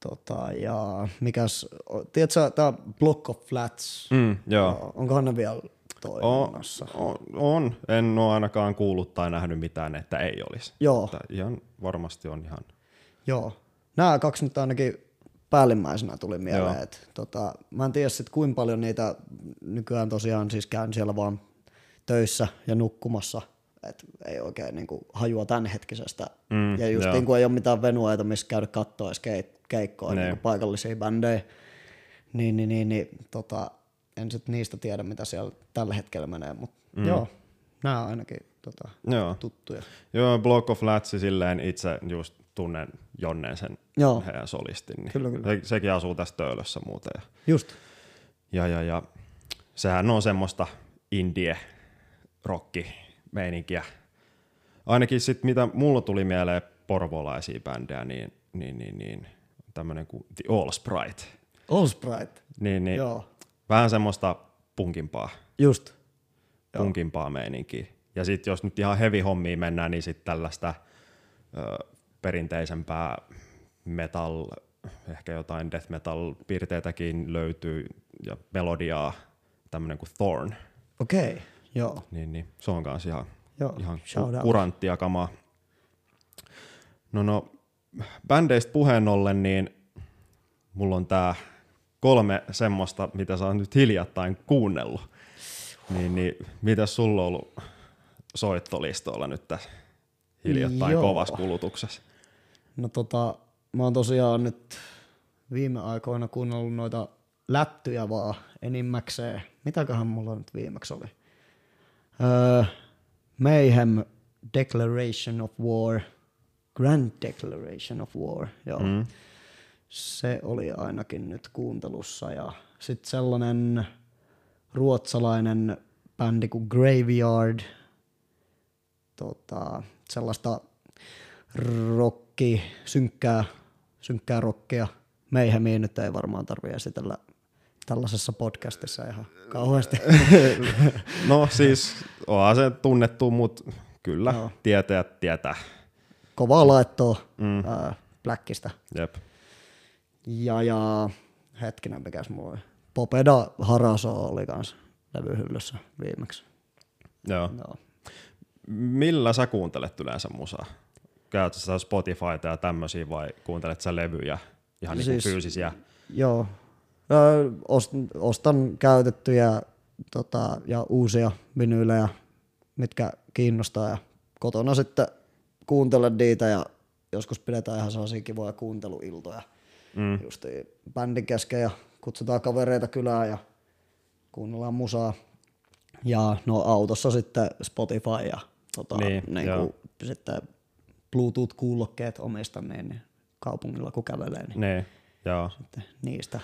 Tota, ja mikäs, tiedätkö, tämä Block of Flats, Mm, joo. onkohan ne vielä toiminnassa? On, on, en ole ainakaan kuullut tai nähnyt mitään, että ei olisi. Joo. Mutta ihan varmasti on ihan. Joo. Nämä kaksi nyt ainakin päällimmäisenä tuli mieleen. Joo. Et, tota, mä en tiedä sit kuinka paljon niitä nykyään tosiaan siis käyn siellä vaan töissä ja nukkumassa. Et ei oikein niinku hajua tämänhetkisestä. Mm, ja just joo. niin kuin ei ole mitään venueita, missä käydä katsoa edes keik- keikkoja, Ne. niinku paikallisia bändejä. Niin, niin, niin, niin tota, en sit niistä tiedä, mitä siellä tällä hetkellä menee, mutta mm. joo, nämä on ainakin tota, Joo. tuttuja. Joo, Block of Flatsi silleen itse just tunnen Jonnen sen Joo. heidän solistin. Niin Kyllä, kyllä. Se, sekin asuu tässä Töölössä muuten. Ja, Just. ja, ja, ja sehän on semmoista indie rocki meininkiä. Ainakin sit mitä mulla tuli mieleen porvolaisia bändejä, niin, niin, niin, niin tämmönen kuin The All Sprite. All Sprite. Niin, niin Joo. vähän semmoista punkimpaa, Just. Joo. punkimpaa meininkiä. Ja sitten jos nyt ihan heavy hommiin mennään, niin sitten tällaista ö, perinteisempää metal, ehkä jotain death metal piirteitäkin löytyy ja melodiaa, tämmönen kuin Thorn. Okei, okay. Joo. Niin, niin se on kans ihan, Joo, ihan kuranttia kamaa. No no, bändeistä puheen ollen, niin mulla on tää kolme semmoista, mitä sä oot nyt hiljattain kuunnellut. Niin, niin mitä sulla on ollut soittolistoilla nyt tässä hiljattain Joo. kovassa kulutuksessa? No tota, mä oon tosiaan nyt viime aikoina kuunnellut noita lättyjä vaan enimmäkseen. Mitäköhän mulla nyt viimeksi oli? Öö, Mayhem Declaration of War, Grand Declaration of War, joo. Mm. Se oli ainakin nyt kuuntelussa ja sitten sellainen ruotsalainen bändi kuin Graveyard, tota, sellaista rokki, synkkää, synkkää rockia. Meihemiä nyt ei varmaan tarvitse esitellä tällaisessa podcastissa ihan kauheasti. [laughs] No siis, onhan se tunnettu, mutta kyllä Joo. tietäjät tietää. Kovaa laittoa mm. ää, Blackista. Jep. Ja, ja hetkinen, mikäs oli. Popeda Haraso oli kans levyhyllyssä viimeksi. Joo. Joo. Millä sä kuuntelet yleensä musaa? Käytätkö sä Spotifyta ja tämmöisiä vai kuuntelet sä levyjä, ihan siis, Siis- niinku fyysisiä? Joo. Ostan, käytettyjä tota, ja uusia vinyylejä, mitkä kiinnostaa ja kotona sitten kuuntelen niitä ja joskus pidetään ihan sellaisia kivoja kuunteluiltoja mm. just bändin kesken ja kutsutaan kavereita kylään ja kuunnellaan musaa. Ja no autossa sitten Spotify ja tota, Niin, niin, niin sitten Bluetooth-kuulokkeet omistan niin, niin kaupungilla kun kävelee, niin Ne, joo. sitten niistä.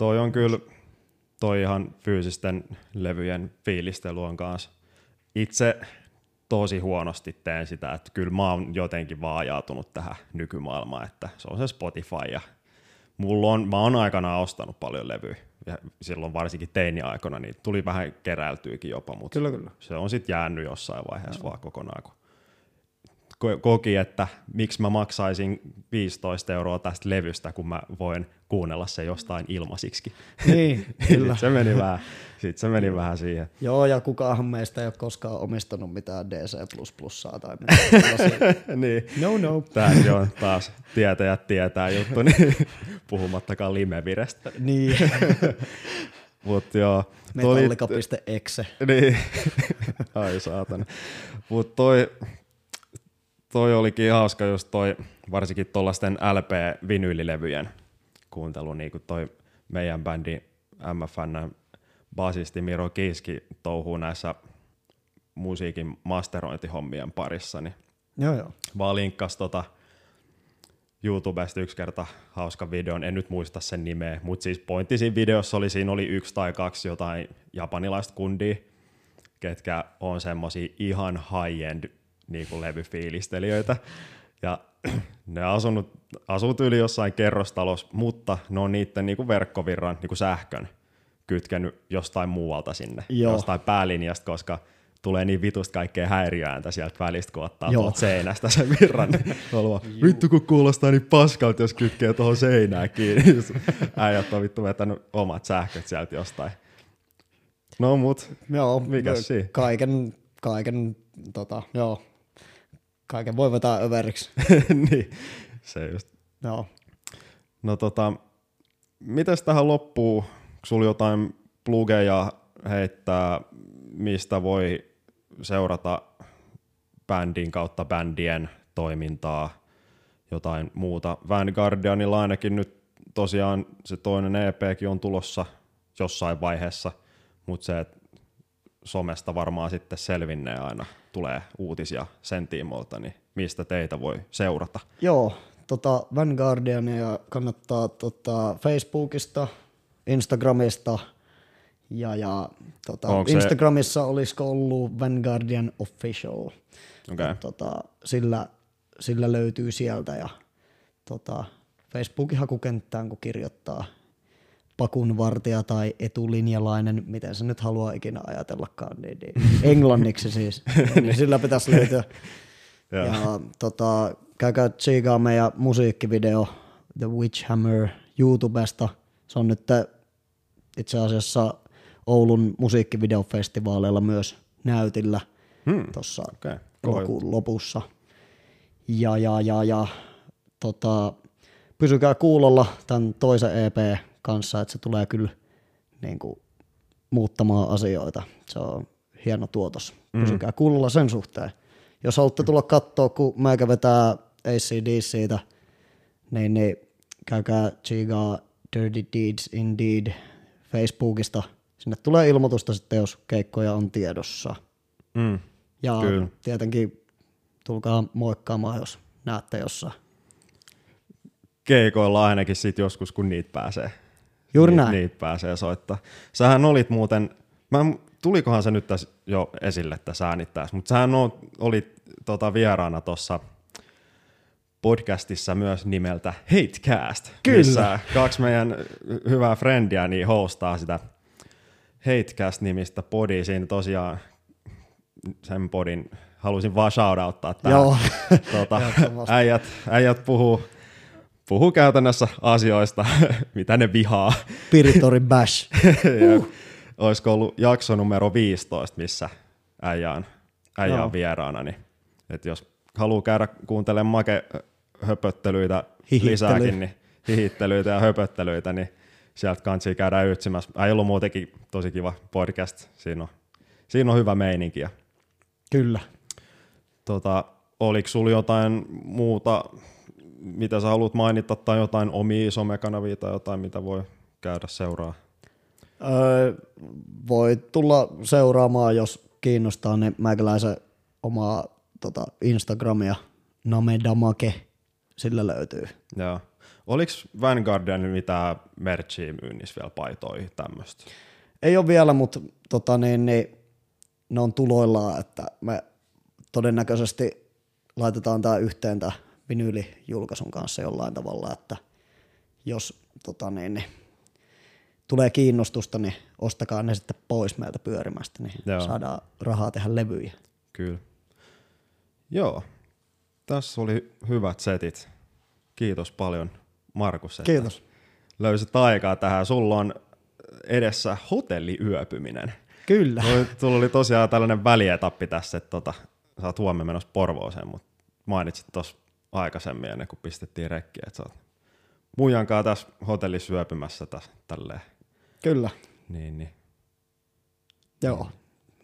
Toi on kyllä, toi ihan fyysisten levyjen fiilistely on kanssa. Itse tosi huonosti teen sitä, että kyllä mä oon jotenkin vaan ajautunut tähän nykymaailmaan, että se on se Spotify ja mulla on, mä oon aikanaan ostanut paljon levyjä ja silloin varsinkin teini-aikana, niin tuli vähän keräiltyykin jopa, mutta Kyllä, kyllä. se on sitten jäänyt jossain vaiheessa vaan kokonaan, kun koki, että miksi mä maksaisin 15 euroa tästä levystä, kun mä voin kuunnella se jostain ilmaisiksi. Niin, [laughs] kyllä. se meni vähän, sit se meni vähän siihen. Joo, ja kukaanhan meistä ei ole koskaan omistanut mitään DC++ tai mitään [laughs] niin. No, no. Tämäkin on taas tietäjät tietää juttu, niin [laughs] puhumattakaan limevirestä. Niin, Mut joo. metallika.exe. Niin, ai saatana. Mut toi, toi olikin hauska just toi, varsinkin tuollaisten LP-vinyylilevyjen kuuntelu, niin kuin toi meidän bändi MFN basisti Miro Kiiski touhuu näissä musiikin masterointihommien parissa, niin Joo, joo. vaan linkkas tota YouTubesta yksi kerta hauska videon, en nyt muista sen nimeä, mutta siis pointti siinä videossa oli, siinä oli yksi tai kaksi jotain japanilaista kundia, ketkä on semmosia ihan high-end niin kuin levyfiilistelijöitä, ja [clears throat] ne asunut, asuu tyyli jossain kerrostalossa, mutta ne on niiden niin kuin verkkovirran niin kuin sähkön kytkenyt jostain muualta sinne, Joo. jostain päälinjasta, koska tulee niin vitusta kaikkea häiriöääntä sieltä välistä, kun ottaa Joo. tuolta seinästä sen virran. [laughs] Niin vittu kun kuulostaa niin paskalta, jos kytkee tuohon seinään kiinni. Jos [laughs] Äijät on vittu vetänyt omat sähköt sieltä jostain. No mut, Joo, Mikäs siinä? Kaiken, kaiken, tota, joo, kaiken voi vetää överiksi. [laughs] niin, se just. joo. No tota, mitäs tähän loppuu, kun sulla jotain plugeja heittää, mistä voi seurata bändin kautta bändien toimintaa, jotain muuta. Vanguardianilla ainakin nyt tosiaan se toinen EPkin on tulossa jossain vaiheessa, mutta se, että somesta varmaan sitten selvinnee aina, tulee uutisia sen tiimoilta, niin mistä teitä voi seurata? Joo, tota Vanguardiania kannattaa tota Facebookista, Instagramista ja, ja tota, Onko se- Instagramissa olisiko ollut Vanguardian Official. Okay. Tota, sillä, sillä löytyy sieltä ja tota, Facebookin hakukenttään kun kirjoittaa pakunvartija tai etulinjalainen, miten se nyt haluaa ikinä ajatellakaan, niin, niin englanniksi siis, [laughs] niin sillä pitäisi löytyä. [laughs] Joo. Ja tota, käykää tsiikaa meidän musiikkivideo The Witch Hammer YouTubesta. Se on nyt itse asiassa Oulun musiikkivideofestivaaleilla myös näytillä Hmm. tuossa elokuun lopussa. Ja, ja, ja, ja tota, pysykää kuulolla tämän toisen EP kanssa, että se tulee kyllä niin kuin, muuttamaan asioita. Se on hieno tuotos. Pysykää kuulolla sen suhteen. Jos haluatte tulla katsoa, kun meikä vetää ACDCitä, niin, niin käykää tsiigaa Dirty Deeds Indeed Facebookista. Sinne tulee ilmoitusta sitten, jos keikkoja on tiedossa. Mm. Ja Kyllä. tietenkin tulkaa moikkaamaan, jos näette jossain. keikoilla ainakin sit joskus, kun niitä pääsee. Juuri Ni- näin. Niitä pääsee soittaa. Sähän olit muuten, mä, tulikohan se nyt tässä jo esille tässä äänittäessä, mutta sähän olit tota, vieraana tuossa podcastissa myös nimeltä Hatecast, Kyllä. missä kaksi meidän hyvää frendiä niin hostaa sitä Hatecast-nimistä podia. Siinä tosiaan sen podin halusin vaan shoutouttaa tähän. Joo. [laughs] Tuota, äijät, äijät puhuu, puhuu käytännössä asioista, [laughs] mitä ne vihaa. Piritori Bash. [laughs] ja olisiko ollut jakso numero 15, missä äijä on, äijä Joo. on vieraana, niin että jos haluaa käydä kuuntelemaan make höpöttelyitä Hihittely. lisääkin, niin hihittelyitä ja höpöttelyitä, niin sieltä kansi käydä ytsimässä. Äijä ollut muutenkin tosi kiva podcast, siinä on, siinä on hyvä meininki. Ja, Kyllä. tota, oliko sulla jotain muuta, mitä sä haluat mainita, tai jotain omia somekanavia tai jotain, mitä voi käydä seuraa? Öö, voi tulla seuraamaan, jos kiinnostaa, niin meikäläisen omaa tota, Instagramia, namedamake, sillä löytyy. Joo. Oliko Vanguardianilla mitään merchia myynnissä vielä paitoihin tämmöistä? Ei ole vielä, mutta tota, niin, niin, ne on tuloillaan, että me todennäköisesti laitetaan tämä yhteen tämä vinyylijulkaisun kanssa jollain tavalla, että jos tota, niin, niin, tulee kiinnostusta, niin ostakaa ne sitten pois meiltä pyörimästä, niin Joo. Saadaan rahaa tehdä levyjä. Kyllä. Joo. Tässä oli hyvät setit. Kiitos paljon Markus, että Kiitos. löysit aikaa tähän. Sulla on edessä hotelliyöpyminen. Kyllä. Sulla oli tosiaan tällainen välietappi tässä, että tota, sä oot huomenna menossa Porvooseen, mutta mainitsit tuossa aikaisemmin ennen kuin pistettiin rekkiä, että sä oot muijankaan tässä hotellissa syöpymässä tässä tälleen. Kyllä. Niin, niin. Joo.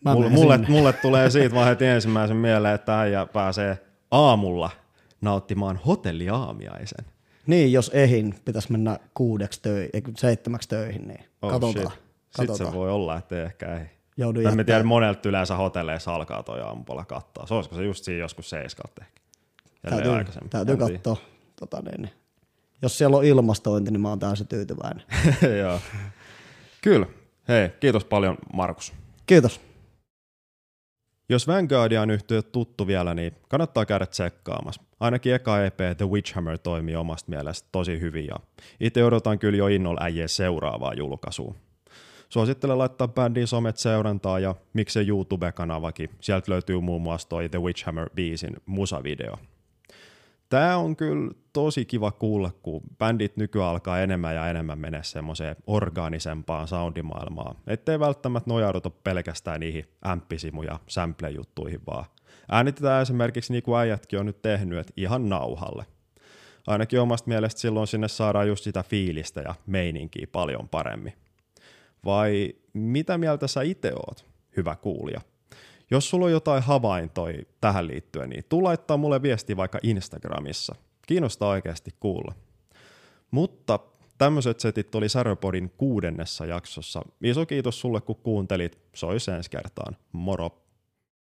Mä Mulle, mulle, mulle [laughs] tulee siitä vaan heti ensimmäisen mieleen, että äijä pääsee aamulla nauttimaan hotelliaamiaisen. Niin, jos ehin, pitäisi mennä kuudeksi töihin, seitsemäksi töihin, niin Oh, katsotaan. shit. Sitten se voi olla, että ehkä ei. Joudun jättää- tiedän, monelta yleensä hotelleissa alkaa toi aamupuolella kattaa. Se olisiko se just siinä joskus seiskalta ehkä. Täytyy, aikaisemmin. täytyy katsoa. Tota, niin, niin. Jos siellä on ilmastointi, niin mä oon täysin tyytyväinen. [laughs] Joo. Kyllä. Hei, kiitos paljon Markus. Kiitos. Jos Vanguardia on yhtiö tuttu vielä, niin kannattaa käydä tsekkaamassa. Ainakin eka EP The Witchhammer toimii omasta mielestä tosi hyvin ja itse odotan kyllä jo innolla äijien seuraavaa julkaisua. Suosittelen laittaa bändin somet seurantaa ja miksei YouTube-kanavakin. Sieltä löytyy muun muassa toi The Witchhammer biisin musavideo. Tää on kyllä tosi kiva kuulla, kun bändit nykyään alkaa enemmän ja enemmän mennä semmoiseen orgaanisempaan soundimaailmaan. Ettei välttämättä nojauduta pelkästään niihin ämppisimu- ja sample-juttuihin, vaan äänitetään esimerkiksi niin kuin äijätkin on nyt tehnyt, että ihan nauhalle. Ainakin omasta mielestä silloin sinne saadaan just sitä fiilistä ja meininkiä paljon paremmin. Vai mitä mieltä sä itse oot, hyvä kuulija? Jos sulla on jotain havaintoja tähän liittyen, niin tuu laittaa mulle viesti vaikka Instagramissa. Kiinnostaa oikeasti kuulla. Mutta tämmöiset setit oli Säröpodin kuudennessa jaksossa. Iso kiitos sulle, kun kuuntelit. Sois ensi kertaan. Moro!